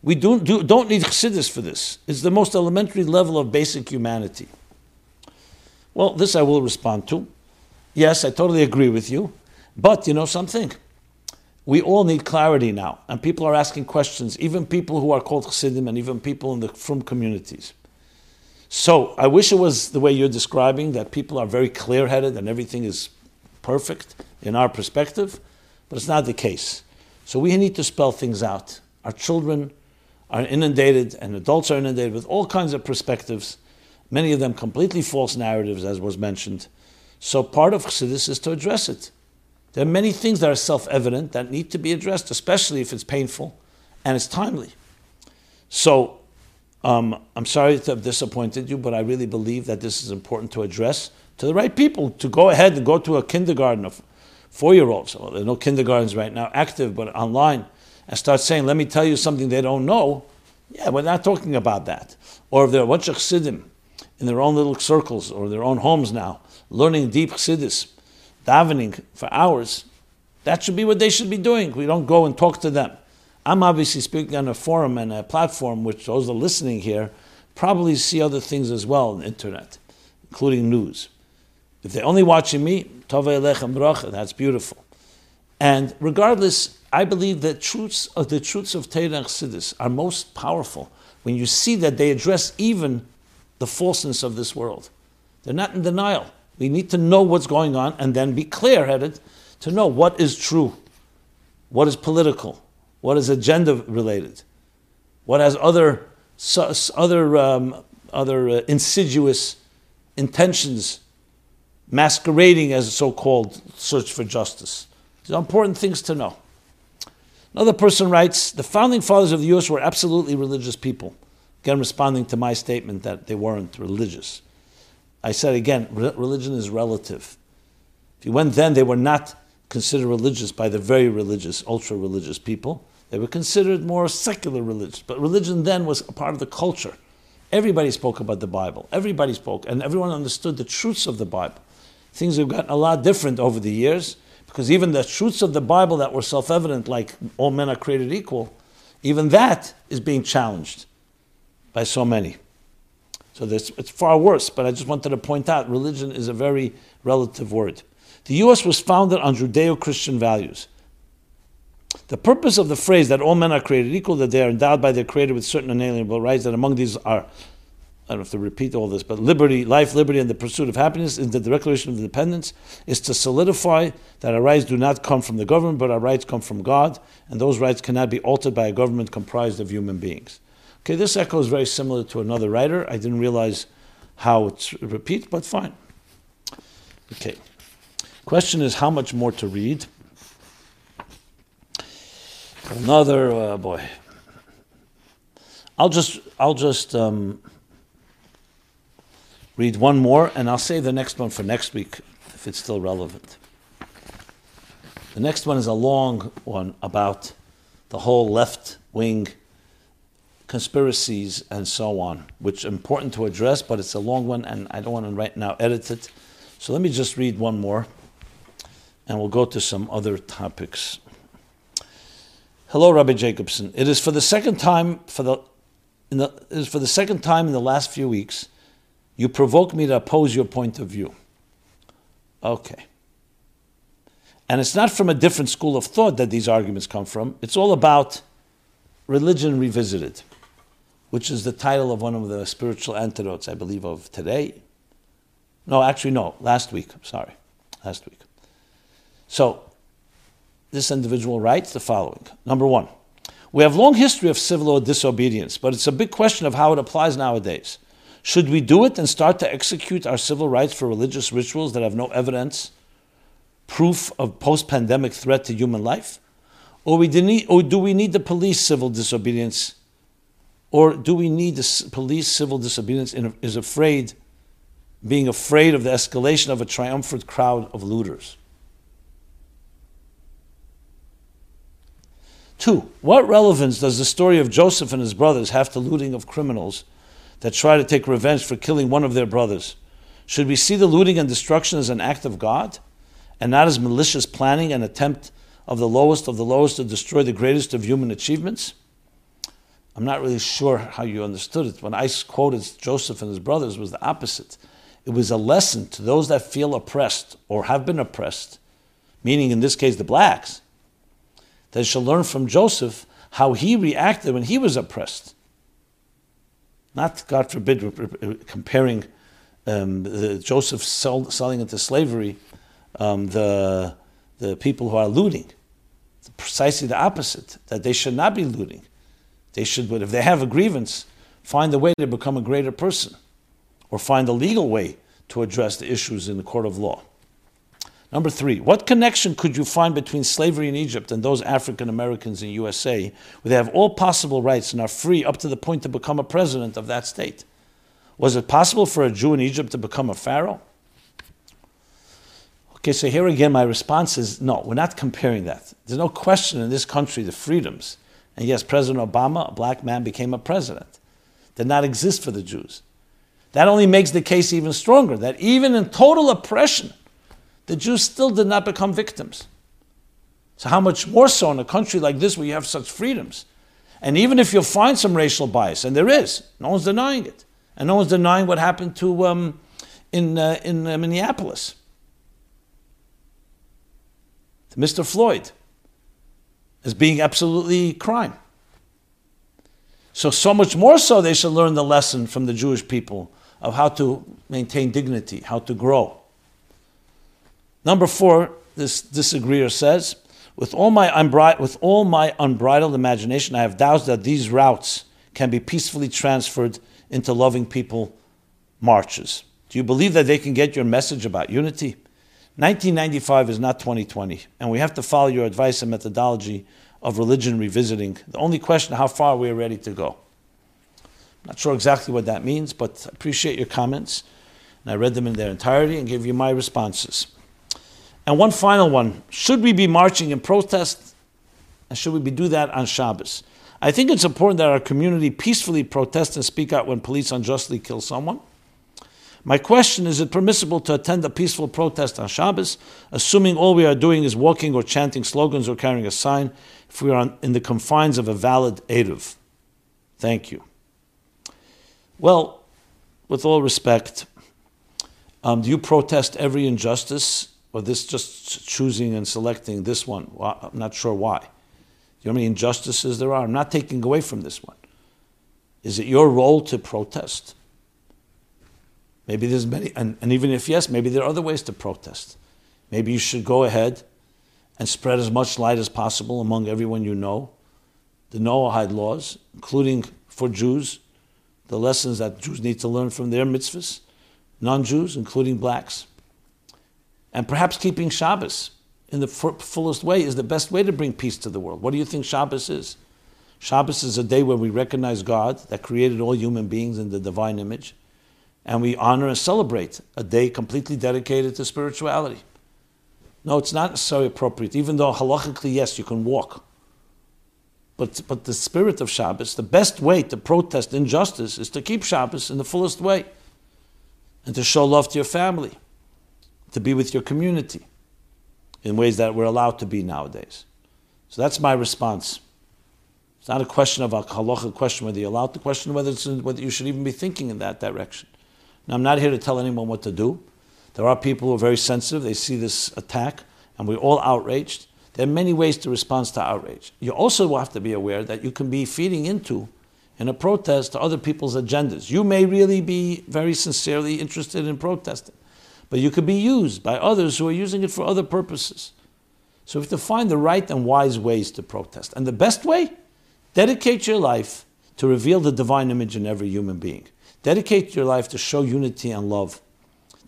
Speaker 1: We don't, do, not need chassidus for this. It's the most elementary level of basic humanity. Well, this I will respond to. Yes, I totally agree with you. But you know something? We all need clarity now, and people are asking questions, even people who are called chassidim and even people in the frum communities. So I wish it was the way you're describing, that people are very clear headed and everything is perfect in our perspective, but it's not the case. So we need to spell things out. Our children are inundated and adults are inundated with all kinds of perspectives, many of them completely false narratives, as was mentioned. So part of Chassidus is to address it. There are many things that are self-evident that need to be addressed, especially if it's painful and it's timely. So um, I'm sorry to have disappointed you, but I really believe that this is important to address to the right people to go ahead and go to a kindergarten of four-year-olds. Well, there are no kindergartens right now active, but online, and start saying, "Let me tell you something they don't know." Yeah, we're not talking about that. Or if there are a bunch of chassidim in their own little circles or their own homes now, learning deep chassidus, davening for hours, that should be what they should be doing. We don't go and talk to them. I'm obviously speaking on a forum and a platform which those are listening here probably see other things as well on the internet, including news. If they're only watching me, bracha, that's beautiful. And regardless, I believe that truths of the truths of Torah and are most powerful when you see that they address even the falseness of this world. They're not in denial. We need to know what's going on and then be clear headed to know what is true, what is political, what is agenda related, what has other, other, um, other uh, insidious intentions masquerading as a so called search for justice. These are important things to know. Another person writes The founding fathers of the US were absolutely religious people. Again, responding to my statement that they weren't religious. I said again, religion is relative. If you went then, they were not considered religious by the very religious, ultra religious people. They were considered more secular religious. But religion then was a part of the culture. Everybody spoke about the Bible. Everybody spoke, and everyone understood the truths of the Bible. Things have gotten a lot different over the years because even the truths of the Bible that were self evident, like all men are created equal, even that is being challenged by so many. So this, it's far worse, but I just wanted to point out religion is a very relative word. The U.S. was founded on Judeo Christian values. The purpose of the phrase that all men are created equal, that they are endowed by their Creator with certain inalienable rights, that among these are, I don't have to repeat all this, but liberty, life, liberty, and the pursuit of happiness in the declaration of independence is to solidify that our rights do not come from the government, but our rights come from God, and those rights cannot be altered by a government comprised of human beings. Okay, this echo is very similar to another writer. I didn't realize how it's repeat, but fine. Okay. Question is how much more to read? Another uh, boy. I'll just I'll just um, read one more, and I'll save the next one for next week if it's still relevant. The next one is a long one about the whole left wing conspiracies and so on, which important to address, but it's a long one and I don't want to right now edit it. So let me just read one more and we'll go to some other topics. Hello, Rabbi Jacobson. It is for the second time for the, the it is for the second time in the last few weeks you provoke me to oppose your point of view. Okay. And it's not from a different school of thought that these arguments come from. It's all about religion revisited which is the title of one of the spiritual antidotes, I believe, of today. No, actually, no, last week. Sorry, last week. So, this individual writes the following Number one, we have long history of civil disobedience, but it's a big question of how it applies nowadays. Should we do it and start to execute our civil rights for religious rituals that have no evidence, proof of post pandemic threat to human life? Or, we need, or do we need to police civil disobedience or do we need the police civil disobedience in, is afraid, being afraid of the escalation of a triumphant crowd of looters? Two, what relevance does the story of Joseph and his brothers have to looting of criminals that try to take revenge for killing one of their brothers? Should we see the looting and destruction as an act of God and not as malicious planning and attempt of the lowest of the lowest to destroy the greatest of human achievements? I'm not really sure how you understood it. When I quoted Joseph and his brothers, was the opposite. It was a lesson to those that feel oppressed or have been oppressed, meaning in this case the blacks, that shall learn from Joseph how he reacted when he was oppressed. Not, God forbid, comparing um, the, Joseph sell, selling into slavery um, the, the people who are looting. It's precisely the opposite, that they should not be looting they should, but if they have a grievance, find a way to become a greater person. or find a legal way to address the issues in the court of law. Number three, what connection could you find between slavery in Egypt and those African Americans in USA where they have all possible rights and are free up to the point to become a president of that state? Was it possible for a Jew in Egypt to become a pharaoh? Okay, so here again, my response is no, we're not comparing that. There's no question in this country the freedoms. And yes, President Obama, a black man, became a president. Did not exist for the Jews. That only makes the case even stronger that even in total oppression, the Jews still did not become victims. So, how much more so in a country like this where you have such freedoms? And even if you'll find some racial bias, and there is, no one's denying it, and no one's denying what happened to um, in, uh, in uh, Minneapolis. To Mr. Floyd as being absolutely crime. So, so much more so, they should learn the lesson from the Jewish people of how to maintain dignity, how to grow. Number four, this disagreeer says, with all my unbri- with all my unbridled imagination, I have doubts that these routes can be peacefully transferred into loving people marches. Do you believe that they can get your message about unity? 1995 is not 2020, and we have to follow your advice and methodology of religion revisiting. The only question how far we are ready to go. I'm Not sure exactly what that means, but I appreciate your comments. And I read them in their entirety and gave you my responses. And one final one should we be marching in protest? And should we be do that on Shabbos? I think it's important that our community peacefully protest and speak out when police unjustly kill someone. My question is is it permissible to attend a peaceful protest on Shabbos, assuming all we are doing is walking or chanting slogans or carrying a sign, if we are in the confines of a valid Eruv? Thank you. Well, with all respect, um, do you protest every injustice, or this just choosing and selecting this one? Well, I'm not sure why. Do you know how many injustices there are? I'm not taking away from this one. Is it your role to protest? Maybe there's many, and, and even if yes, maybe there are other ways to protest. Maybe you should go ahead and spread as much light as possible among everyone you know, the Noahide laws, including for Jews, the lessons that Jews need to learn from their mitzvahs, non Jews, including blacks. And perhaps keeping Shabbos in the fullest way is the best way to bring peace to the world. What do you think Shabbos is? Shabbos is a day where we recognize God that created all human beings in the divine image, and we honor and celebrate a day completely dedicated to spirituality. No, it's not necessarily appropriate, even though halachically, yes, you can walk. But, but the spirit of Shabbos, the best way to protest injustice is to keep Shabbos in the fullest way and to show love to your family, to be with your community in ways that we're allowed to be nowadays. So that's my response. It's not a question of a halacha question whether you're allowed to question whether, whether you should even be thinking in that direction. Now, I'm not here to tell anyone what to do. There are people who are very sensitive. They see this attack, and we're all outraged. There are many ways to respond to outrage. You also have to be aware that you can be feeding into, in a protest, to other people's agendas. You may really be very sincerely interested in protesting, but you could be used by others who are using it for other purposes. So we have to find the right and wise ways to protest. And the best way? Dedicate your life to reveal the divine image in every human being. Dedicate your life to show unity and love.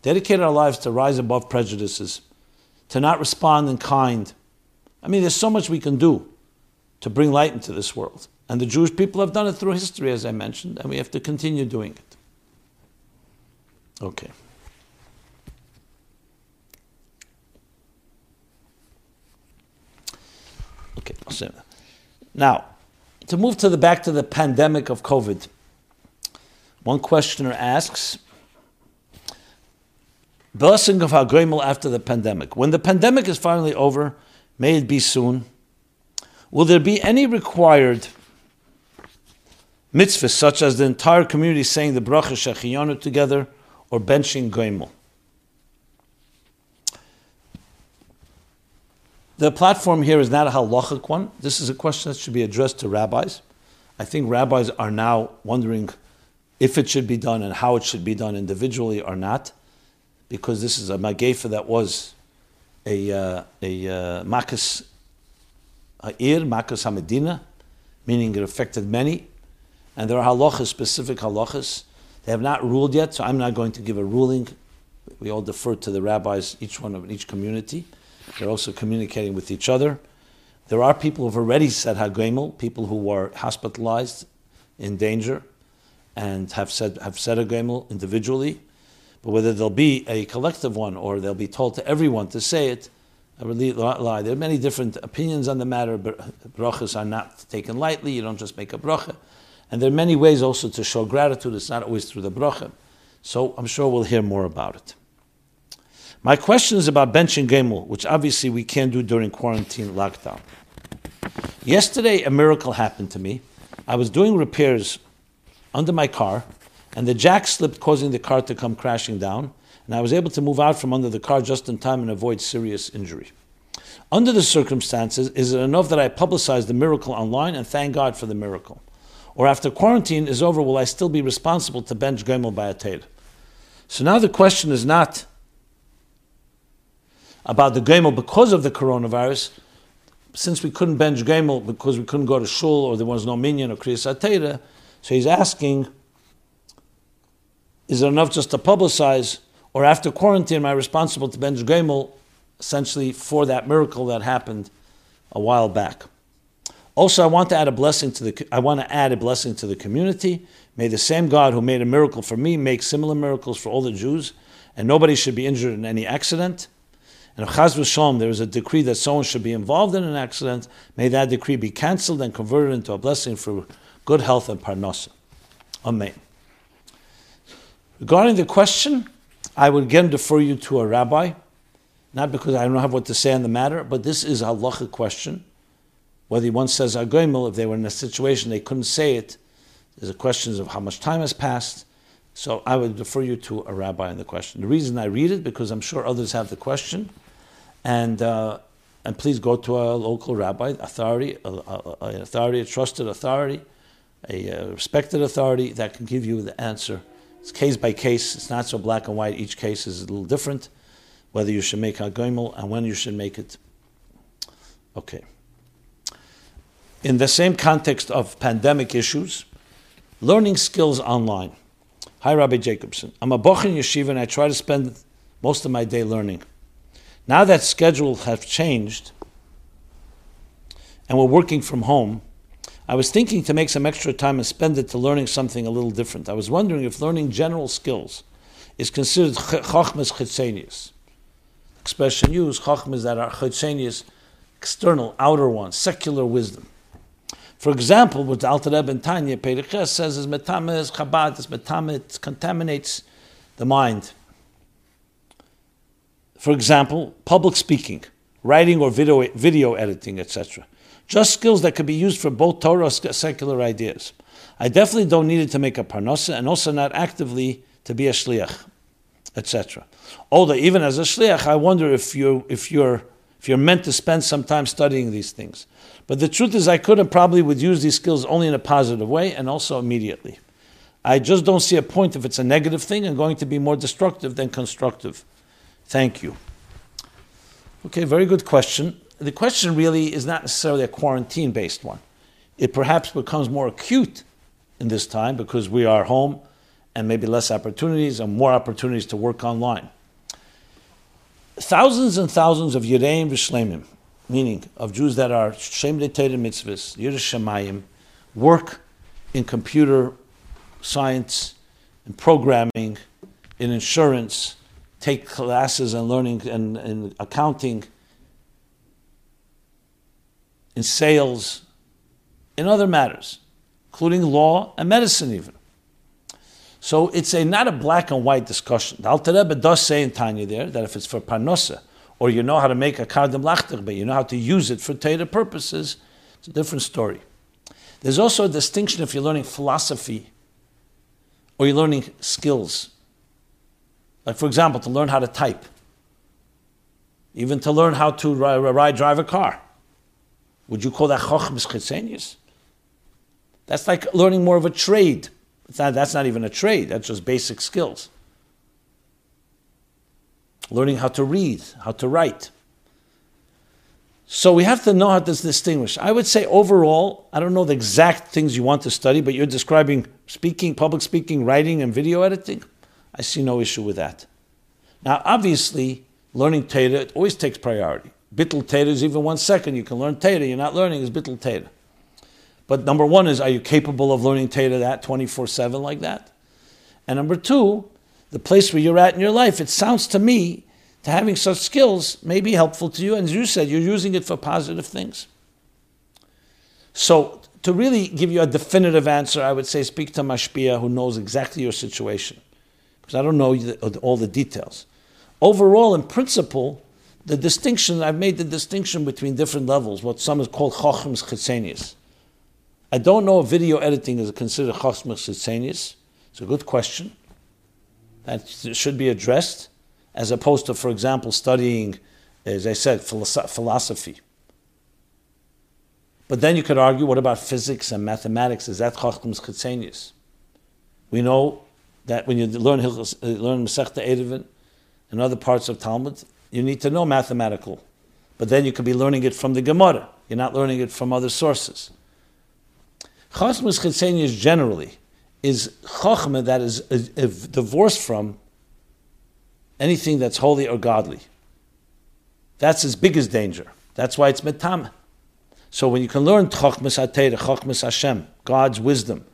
Speaker 1: Dedicate our lives to rise above prejudices, to not respond in kind I mean, there's so much we can do to bring light into this world. And the Jewish people have done it through history, as I mentioned, and we have to continue doing it. Okay. Okay, now to move to the back to the pandemic of COVID. One questioner asks, blessing of Hagoimel after the pandemic. When the pandemic is finally over, May it be soon. Will there be any required mitzvahs, such as the entire community saying the bracha shechiyanu together or benching goimel? The platform here is not a halachic one. This is a question that should be addressed to rabbis. I think rabbis are now wondering if it should be done and how it should be done individually or not, because this is a magefa that was a, uh, a uh, Makas Ha'ir, Makas HaMedina, meaning it affected many. And there are halachas, specific halachas. They have not ruled yet, so I'm not going to give a ruling. We all defer to the rabbis, each one of each community. They're also communicating with each other. There are people who have already said Hagomel, people who were hospitalized in danger and have said have said Hagomel individually. But whether there'll be a collective one or they'll be told to everyone to say it, I really lie. There are many different opinions on the matter. But brachas are not taken lightly. You don't just make a bracha. And there are many ways also to show gratitude. It's not always through the bracha. So I'm sure we'll hear more about it. My question is about benching Gomel, which obviously we can't do during quarantine lockdown. Yesterday, a miracle happened to me. I was doing repairs under my car, and the jack slipped, causing the car to come crashing down. And I was able to move out from under the car just in time and avoid serious injury. Under the circumstances, is it enough that I publicize the miracle online and thank God for the miracle? Or after quarantine is over, will I still be responsible to bench Gomel by a Tater? So now the question is not about the Gomel because of the coronavirus, since we couldn't bench Gomel because we couldn't go to shul or there was no minyan or kriyas atera, so he's asking, is it enough just to publicize, or after quarantine, am I responsible to bench Gomel essentially for that miracle that happened a while back? Also, I want to add a blessing to the. I want to add a blessing to the community. May the same God who made a miracle for me make similar miracles for all the Jews, and nobody should be injured in any accident. And if Chaz there is a decree that someone should be involved in an accident, may that decree be cancelled and converted into a blessing for good health and parnasa. Amen. Regarding the question, I would again defer you to a rabbi, not because I don't have what to say on the matter, but this is a halacha question. Whether he once says Agoimel, if they were in a situation they couldn't say it, there's a question of how much time has passed. So I would defer you to a rabbi on the question. The reason I read it, because I'm sure others have the question, and uh, and please go to a local rabbi, authority, an authority, a trusted authority, a, a respected authority that can give you the answer. It's case by case. It's not so black and white. Each case is a little different. Whether you should make a goimel and when you should make it. Okay in the same context of pandemic issues, learning skills online. Hi, Rabbi Jacobson. I'm a Boch in Yeshiva and I try to spend most of my day learning. Now that schedule has changed and we're working from home, I was thinking to make some extra time and spend it to learning something a little different. I was wondering if learning general skills is considered chokhmas chitzenius. Expression used, chokhmas that are chitzenius, external, outer ones, secular wisdom. For example, what the Alter Rebbe in Tanya Perek Ches says is metamis chabad is metamit contaminates the mind. For example, public speaking, writing or video, video editing, etc. Just skills that could be used for both Torah and secular ideas. I definitely don't need it to make a parnosa, and also not actively to be a shliach, etc. Although even as a shliach, I wonder if you if you're if you're meant to spend some time studying these things. But the truth is, I could have probably would use these skills only in a positive way and also immediately. I just don't see a point if it's a negative thing and going to be more destructive than constructive. Thank you. Okay, very good question. The question really is not necessarily a quarantine based one. It perhaps becomes more acute in this time because we are home and maybe less opportunities and more opportunities to work online. Thousands and thousands of Yereim Vishlemim, meaning of Jews that are Shem Torah mitzvahs, Yerushalayim, work in computer science, in programming, in insurance, take classes and learning and, and accounting, in sales, in other matters, including law and medicine even. So it's a not a black and white discussion. The Alter Rebbe does say in Tanya there that if it's for parnosa, or you know how to make a kardim lachter, but you know how to use it for Torah purposes, it's a different story. There's also a distinction if you're learning philosophy or you're learning skills. Like, for example, to learn how to type, even to learn how to ride, drive a car. Would you call that chochmas chitzenius? That's like learning more of a trade. Not, that's not even a trade, that's just basic skills learning how to read, how to write. So we have to know how to distinguish. I would say overall, I don't know the exact things you want to study, but you're describing speaking, public speaking, writing, and video editing. I see no issue with that. Now, obviously, learning Torah always takes priority. Bittul Torah is even one second. You can learn Torah. You're not learning is Bittul Torah. But number one is, are you capable of learning Torah that 24 7 like that? And number two, the place where you're at in your life, it sounds to me to having such skills may be helpful to you. And as you said, you're using it for positive things. So, to really give you a definitive answer, I would say speak to Mashpia who knows exactly your situation. Because I don't know all the details. Overall, in principle, the distinction, I've made the distinction between different levels, what some is called Chochmas Chitzenius. I don't know if video editing is considered Chochmas Chitzenius. It's a good question. That should be addressed as opposed to, for example, studying, as I said, philosophy. But then you could argue, what about physics and mathematics? Is that Chachmas Chitzenius? We know that when you learn uh, learn Masechta Eruvin and other parts of Talmud, you need to know mathematical. But then you could be learning it from the Gemara. You're not learning it from other sources. Chachmas Chitzenius generally is Chachma that is, is, is divorced from anything that's holy or godly. That's his biggest danger. That's why it's metam. So when you can learn Chachmas HaTeirah, Chachmas Hashem, God's wisdom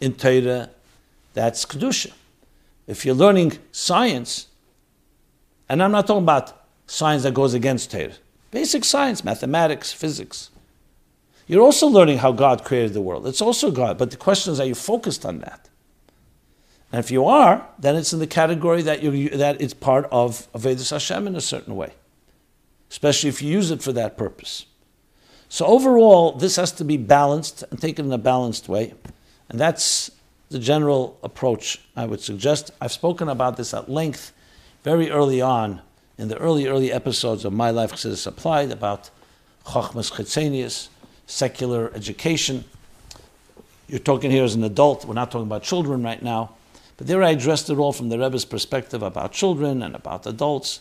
Speaker 1: in Torah, that's Kedusha. If you're learning science, and I'm not talking about science that goes against Torah, basic science, mathematics, physics, you're also learning how God created the world. It's also God, but the question is, are you focused on that? And if you are, then it's in the category that you that it's part of Avodas Hashem in a certain way, especially if you use it for that purpose. So overall, this has to be balanced and taken in a balanced way, and that's the general approach I would suggest. I've spoken about this at length very early on in the early early episodes of My Life Chassidus Applied about Chochmas Chitzenius, secular education. You're talking here as an adult. We're not talking about children right now. But there I addressed it all from the Rebbe's perspective about children and about adults,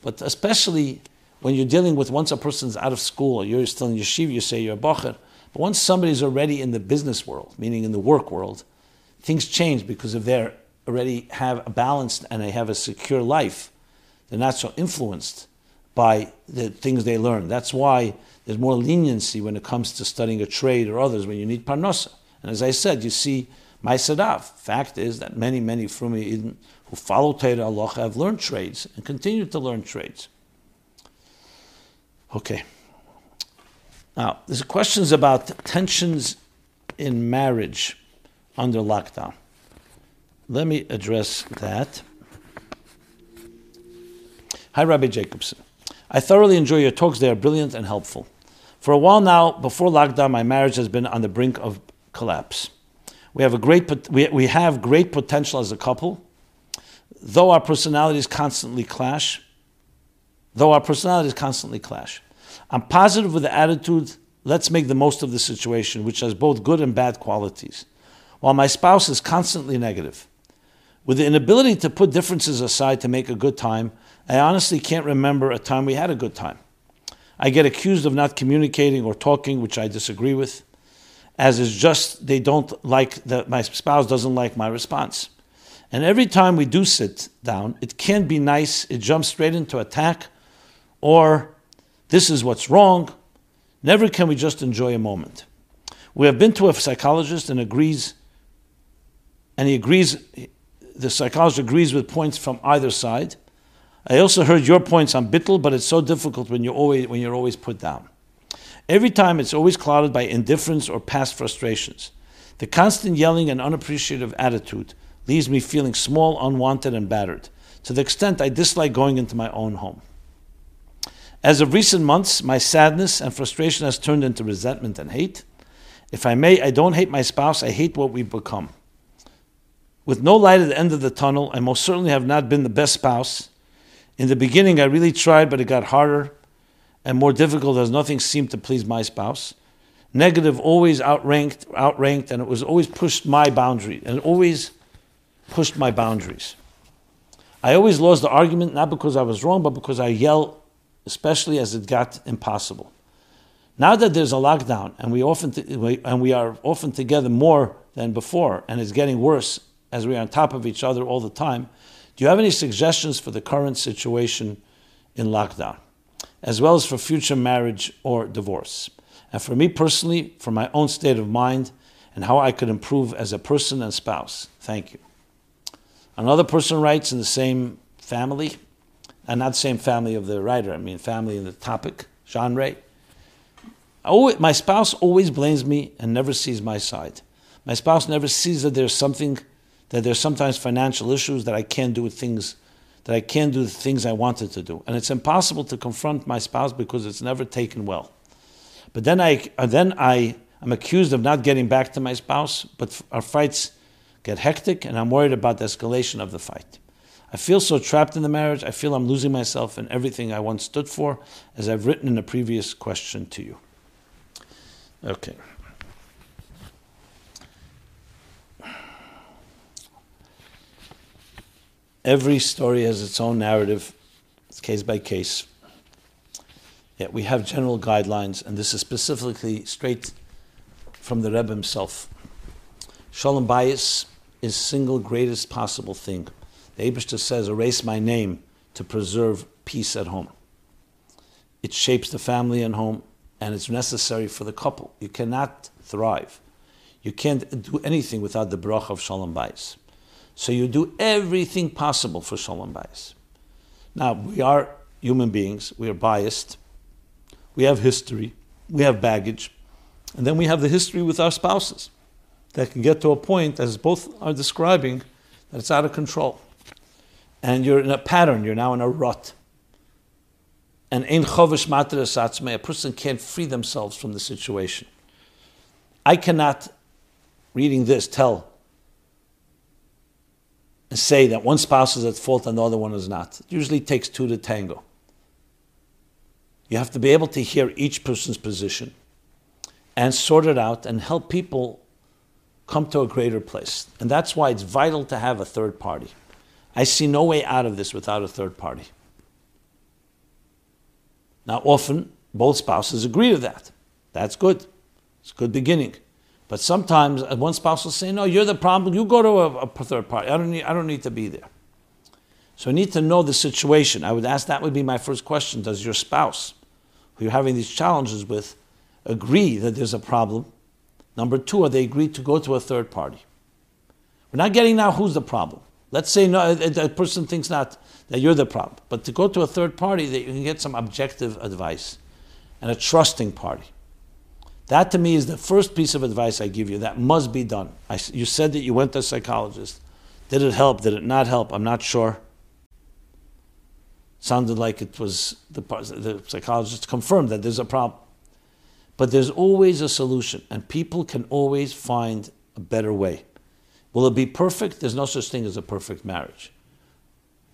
Speaker 1: but especially when you're dealing with once a person's out of school you're still in yeshiva, you say you're a bacher. But once somebody's already in the business world, meaning in the work world, things change because if they already have a balanced and they have a secure life, they're not so influenced by the things they learn. That's why there's more leniency when it comes to studying a trade or others when you need parnasa. And as I said, you see my Sadav. Fact is that many, many Frumi who follow Torah Allah have learned trades and continue to learn trades. Okay. Now, there's questions about tensions in marriage under lockdown. Let me address that. Hi, Rabbi Jacobson. I thoroughly enjoy your talks. They are brilliant and helpful. For a while now, before lockdown, my marriage has been on the brink of collapse. We have a great we, we have great potential as a couple, though our personalities constantly clash. Though our personalities constantly clash, I'm positive with the attitude. Let's make the most of the situation, which has both good and bad qualities. While my spouse is constantly negative, with the inability to put differences aside to make a good time, I honestly can't remember a time we had a good time. I get accused of not communicating or talking, which I disagree with as is just they don't like that my spouse doesn't like my response. And every time we do sit down, it can't be nice, it jumps straight into attack, or this is what's wrong. Never can we just enjoy a moment. We have been to a psychologist and agrees, and he agrees, the psychologist agrees with points from either side. I also heard your points on Bittel, but it's so difficult when you're always, when you're always put down. Every time it's always clouded by indifference or past frustrations. The constant yelling and unappreciative attitude leaves me feeling small, unwanted, and battered, to the extent I dislike going into my own home. As of recent months, my sadness and frustration has turned into resentment and hate. If I may, I don't hate my spouse, I hate what we've become. With no light at the end of the tunnel, I most certainly have not been the best spouse. In the beginning, I really tried, but it got harder and more difficult as nothing seemed to please my spouse. Negative always outranked, outranked, and it was always pushed my boundary, and always pushed my boundaries. I always lost the argument, not because I was wrong, but because I yelled, especially as it got impossible. Now that there's a lockdown and we often t- and we are often together more than before, and it's getting worse as we are on top of each other all the time, do you have any suggestions for the current situation in lockdown, as well as for future marriage or divorce? And for me personally, for my own state of mind and how I could improve as a person and spouse. Thank you. Another person writes in the same family, and not the same family of the writer, I mean family in the topic, genre. My spouse always blames me and never sees my side. My spouse never sees that there's something, that there's sometimes financial issues that I can't do things, that I can't do the things I wanted to do. And it's impossible to confront my spouse because it's never taken well. But then I, uh, then I, I'm accused of not getting back to my spouse, but our fights get hectic and I'm worried about the escalation of the fight. I feel so trapped in the marriage. I feel I'm losing myself in everything I once stood for, as I've written in a previous question to you. Okay. Every story has its own narrative, it's case by case. Yet we have general guidelines, and this is specifically straight from the Rebbe himself. Shalom bayis is single greatest possible thing. The Aibishter says, erase my name to preserve peace at home. It shapes the family and home, and it's necessary for the couple. You cannot thrive. You can't do anything without the bracha of Shalom Bayis. So you do everything possible for Shalom Bayis. Now, we are human beings, we are biased, we have history, we have baggage, and then we have the history with our spouses that can get to a point, as both are describing, that it's out of control. And you're in a pattern, you're now in a rut. And in chovish matras a person can't free themselves from the situation. I cannot, reading this, tell say that one spouse is at fault and the other one is not. It usually takes two to tango. You have to be able to hear each person's position and sort it out and help people come to a greater place. And that's why it's vital to have a third party. I see no way out of this without a third party. Now, often both spouses agree to that. That's good. It's a good beginning. But sometimes uh, one spouse will say, No, you're the problem. You go to a, a third party. I don't, need, I don't need to be there. So I need to know the situation. I would ask that would be my first question. Does your spouse, who you're having these challenges with, agree that there's a problem? Number two, are they agreed to go to a third party? We're not getting now who's the problem. Let's say no, that person thinks not that you're the problem, but to go to a third party that you can get some objective advice and a trusting party. That to me is the first piece of advice I give you. That must be done. I, you said that you went to a psychologist. Did it help? Did it not help? I'm not sure. Sounded like it was the, the psychologist confirmed that there's a problem. But there's always a solution, and people can always find a better way. Will it be perfect? There's no such thing as a perfect marriage.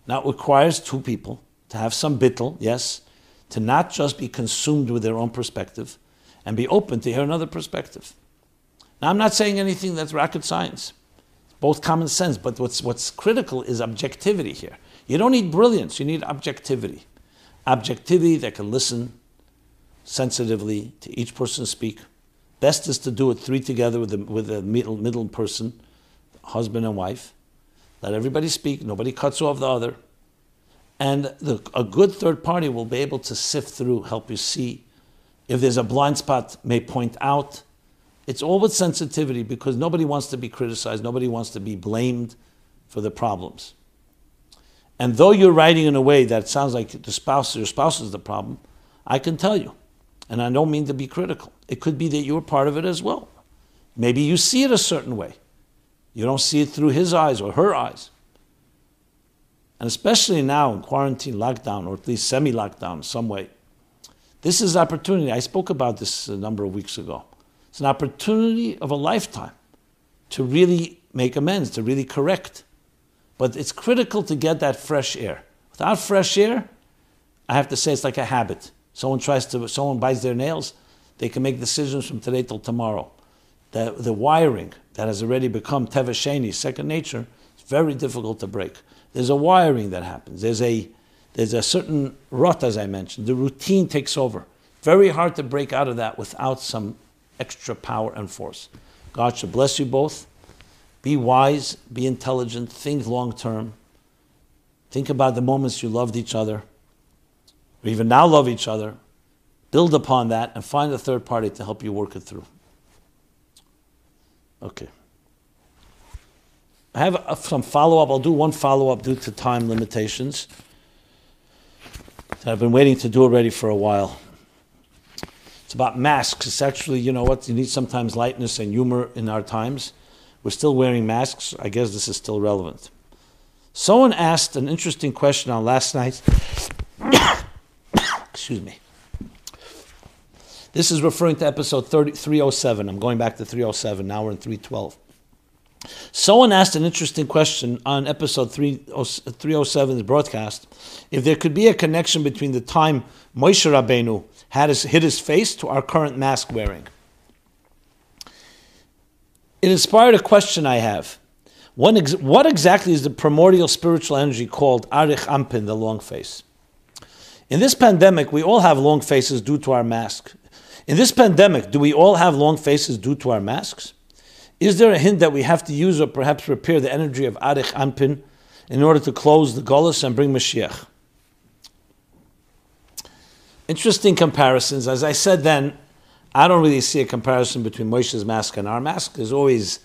Speaker 1: Now it requires two people to have some bittel, yes, to not just be consumed with their own perspective, and be open to hear another perspective. Now, I'm not saying anything that's rocket science. It's both common sense, but what's, what's critical is objectivity here. You don't need brilliance, you need objectivity. Objectivity that can listen sensitively to each person speak. Best is to do it three together with a, with a middle, middle person, husband and wife. Let everybody speak, nobody cuts off the other. And the, a good third party will be able to sift through, help you see if there's a blind spot, may point out. It's all with sensitivity because nobody wants to be criticized, nobody wants to be blamed for the problems. And though you're writing in a way that sounds like the spouse, your spouse is the problem, I can tell you, and I don't mean to be critical, it could be that you're part of it as well. Maybe you see it a certain way. You don't see it through his eyes or her eyes. And especially now in quarantine, lockdown, or at least semi lockdown, some way, this is opportunity. I spoke about this a number of weeks ago. It's an opportunity of a lifetime to really make amends, to really correct. But it's critical to get that fresh air. Without fresh air, I have to say it's like a habit. Someone tries to, someone bites their nails, they can make decisions from today till tomorrow. The, the wiring that has already become teva sheni, second nature, it's very difficult to break. There's a wiring that happens. There's a there's a certain rut, as I mentioned. The routine takes over. Very hard to break out of that without some extra power and force. God should bless you both. Be wise, be intelligent, think long term. Think about the moments you loved each other, or even now love each other. Build upon that and find a third party to help you work it through. Okay. I have some follow up. I'll do one follow up due to time limitations that I've been waiting to do already for a while. It's about masks. It's actually, you know what, you need sometimes lightness and humor in our times. We're still wearing masks. I guess this is still relevant. Someone asked an interesting question on last night. *coughs* Excuse me. This is referring to episode 30, 307. I'm going back to 307. Now we're in 312. Someone asked an interesting question on episode 307's broadcast if there could be a connection between the time Moshe Rabbeinu had his, hid his face to our current mask wearing. It inspired a question I have. Ex- what exactly is the primordial spiritual energy called Arich Anpin, the long face? In this pandemic, we all have long faces due to our mask. In this pandemic, do we all have long faces due to our masks? Is there a hint that we have to use or perhaps repair the energy of Arich Anpin in order to close the Golas and bring Mashiach? Interesting comparisons. As I said then, I don't really see a comparison between Moshe's mask and our mask. There's always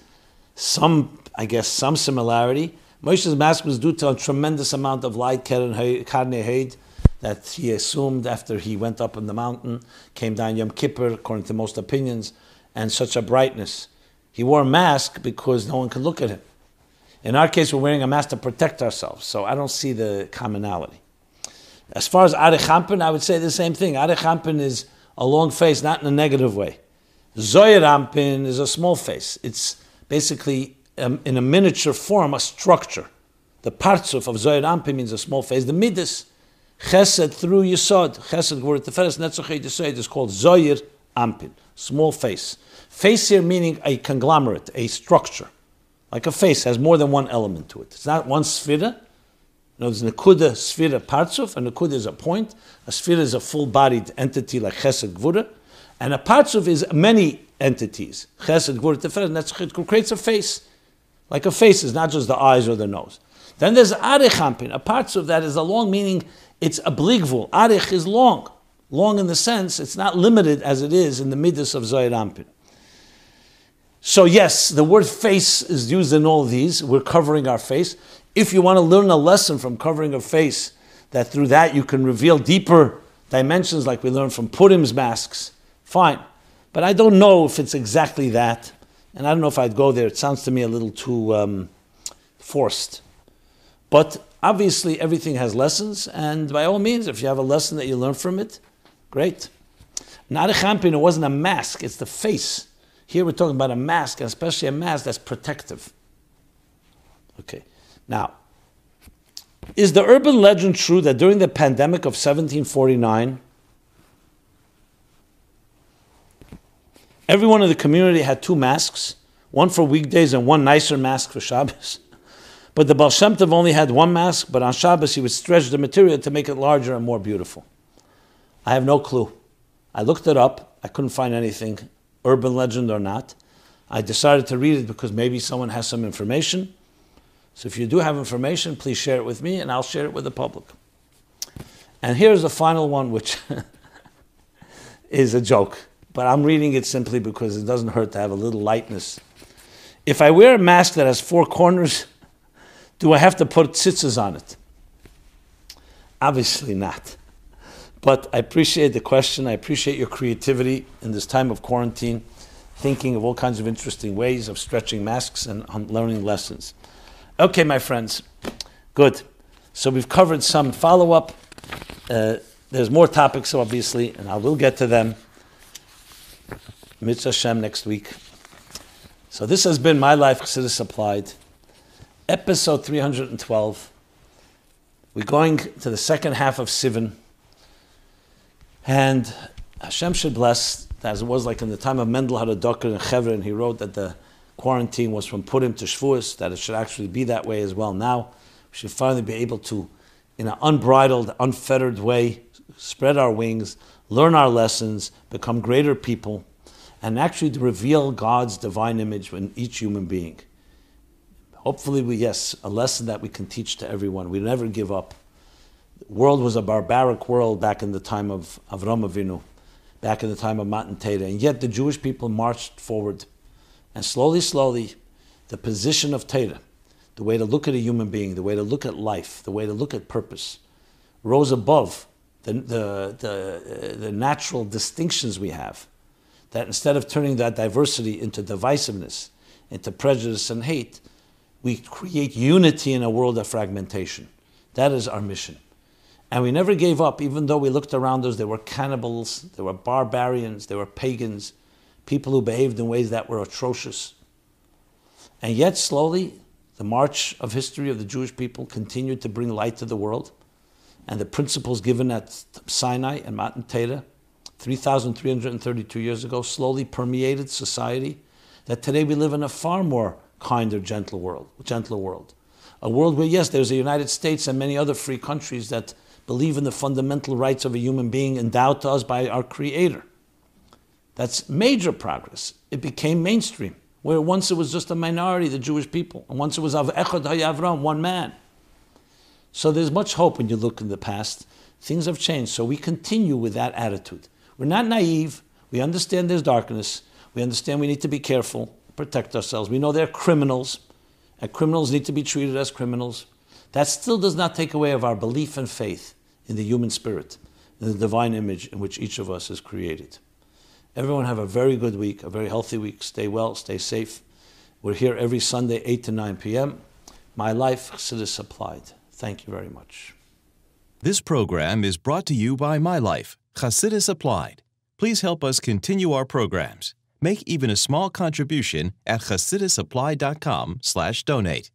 Speaker 1: some, I guess, some similarity. Moshe's mask was due to a tremendous amount of light, karne that he assumed after he went up on the mountain, came down Yom Kippur, according to most opinions, and such a brightness. He wore a mask because no one could look at him. In our case, we're wearing a mask to protect ourselves, so I don't see the commonality. As far as Arich Anpin, I would say the same thing. Arich Anpin is a long face, not in a negative way. Zoyerampin is a small face. It's basically um, in a miniature form, a structure. The partsuf of Zoyerampin means a small face. The midas, chesed through yisod, chesed word teferes netzach hod yisod is called Zoyer Ampin, small face. Face here meaning a conglomerate, a structure. Like a face has more than one element to it. It's not one sphera, in other words, Nekuda, Sphira, Partsuf, and Nekuda is a point. A Sphira is a full bodied entity like Chesed, Gvura. And a Partsuf is many entities. Chesed, Gvura, Teferet, that's it creates a face. Like a face is not just the eyes or the nose. Then there's Arich Anpin, a Partsuf that is a long meaning, it's obligvul. Arech is long. Long in the sense, it's not limited as it is in the Midas of Zoyerampin. So, yes, the word face is used in all these. We're covering our face. If you want to learn a lesson from covering a face, that through that you can reveal deeper dimensions like we learned from Purim's masks, fine. But I don't know if it's exactly that. And I don't know if I'd go there. It sounds to me a little too um, forced. But obviously, everything has lessons. And by all means, if you have a lesson that you learn from it, great. Not a champin, it wasn't a mask, it's the face. Here we're talking about a mask, and especially a mask that's protective. Okay. Now, is the urban legend true that during the pandemic of 1749, everyone in the community had two masks, one for weekdays and one nicer mask for Shabbos? *laughs* But the Baal Shem Tov only had one mask, but on Shabbos he would stretch the material to make it larger and more beautiful. I have no clue. I looked it up. I couldn't find anything, urban legend or not. I decided to read it because maybe someone has some information. So if you do have information, please share it with me and I'll share it with the public. And here's the final one, which *laughs* is a joke, but I'm reading it simply because it doesn't hurt to have a little lightness. If I wear a mask that has four corners, *laughs* do I have to put tzitzis on it? Obviously not. But I appreciate the question. I appreciate your creativity in this time of quarantine, thinking of all kinds of interesting ways of stretching masks and learning lessons. Okay, my friends, good. So we've covered some follow up. Uh, there's more topics, obviously, and I will get to them. Mitzvah Hashem next week. So this has been My Life Chassidus Applied, episode 312. We're going to the second half of Sivan. And Hashem should bless, as it was like in the time of Mendel had a doctor in Chevron, he wrote that the quarantine was from Purim to Shavuos, that it should actually be that way as well now. We should finally be able to, in an unbridled, unfettered way, spread our wings, learn our lessons, become greater people, and actually to reveal God's divine image in each human being. Hopefully, we, yes, a lesson that we can teach to everyone. We never give up. The world was a barbaric world back in the time of Avram Avinu, back in the time of Matan Torah, and yet the Jewish people marched forward. And slowly, slowly, the position of Torah, the way to look at a human being, the way to look at life, the way to look at purpose, rose above the, the, the, uh, the natural distinctions we have. That instead of turning that diversity into divisiveness, into prejudice and hate, we create unity in a world of fragmentation. That is our mission. And we never gave up, even though we looked around us, there were cannibals, there were barbarians, there were pagans, people who behaved in ways that were atrocious. And yet, slowly, the march of history of the Jewish people continued to bring light to the world. And the principles given at Sinai and Matan Torah, 3,332 years ago, slowly permeated society. That today we live in a far more kinder, gentle world, gentler world. A world where, yes, there's the United States and many other free countries that believe in the fundamental rights of a human being endowed to us by our Creator. That's major progress. It became mainstream, where once it was just a minority, the Jewish people, and once it was of Echad haya Avram, one man. So there's much hope when you look in the past. Things have changed, so we continue with that attitude. We're not naive. We understand there's darkness. We understand we need to be careful protect ourselves. We know they're criminals, and criminals need to be treated as criminals. That still does not take away of our belief and faith in the human spirit, in the divine image in which each of us is created. Everyone have a very good week, a very healthy week. Stay well, stay safe. We're here every Sunday, 8 to 9 p.m. My life, Chassidus Applied. Thank you very much.
Speaker 2: This program is brought to you by My Life, Chassidus Applied. Please help us continue our programs. Make even a small contribution at chassidusapplied.com slash donate.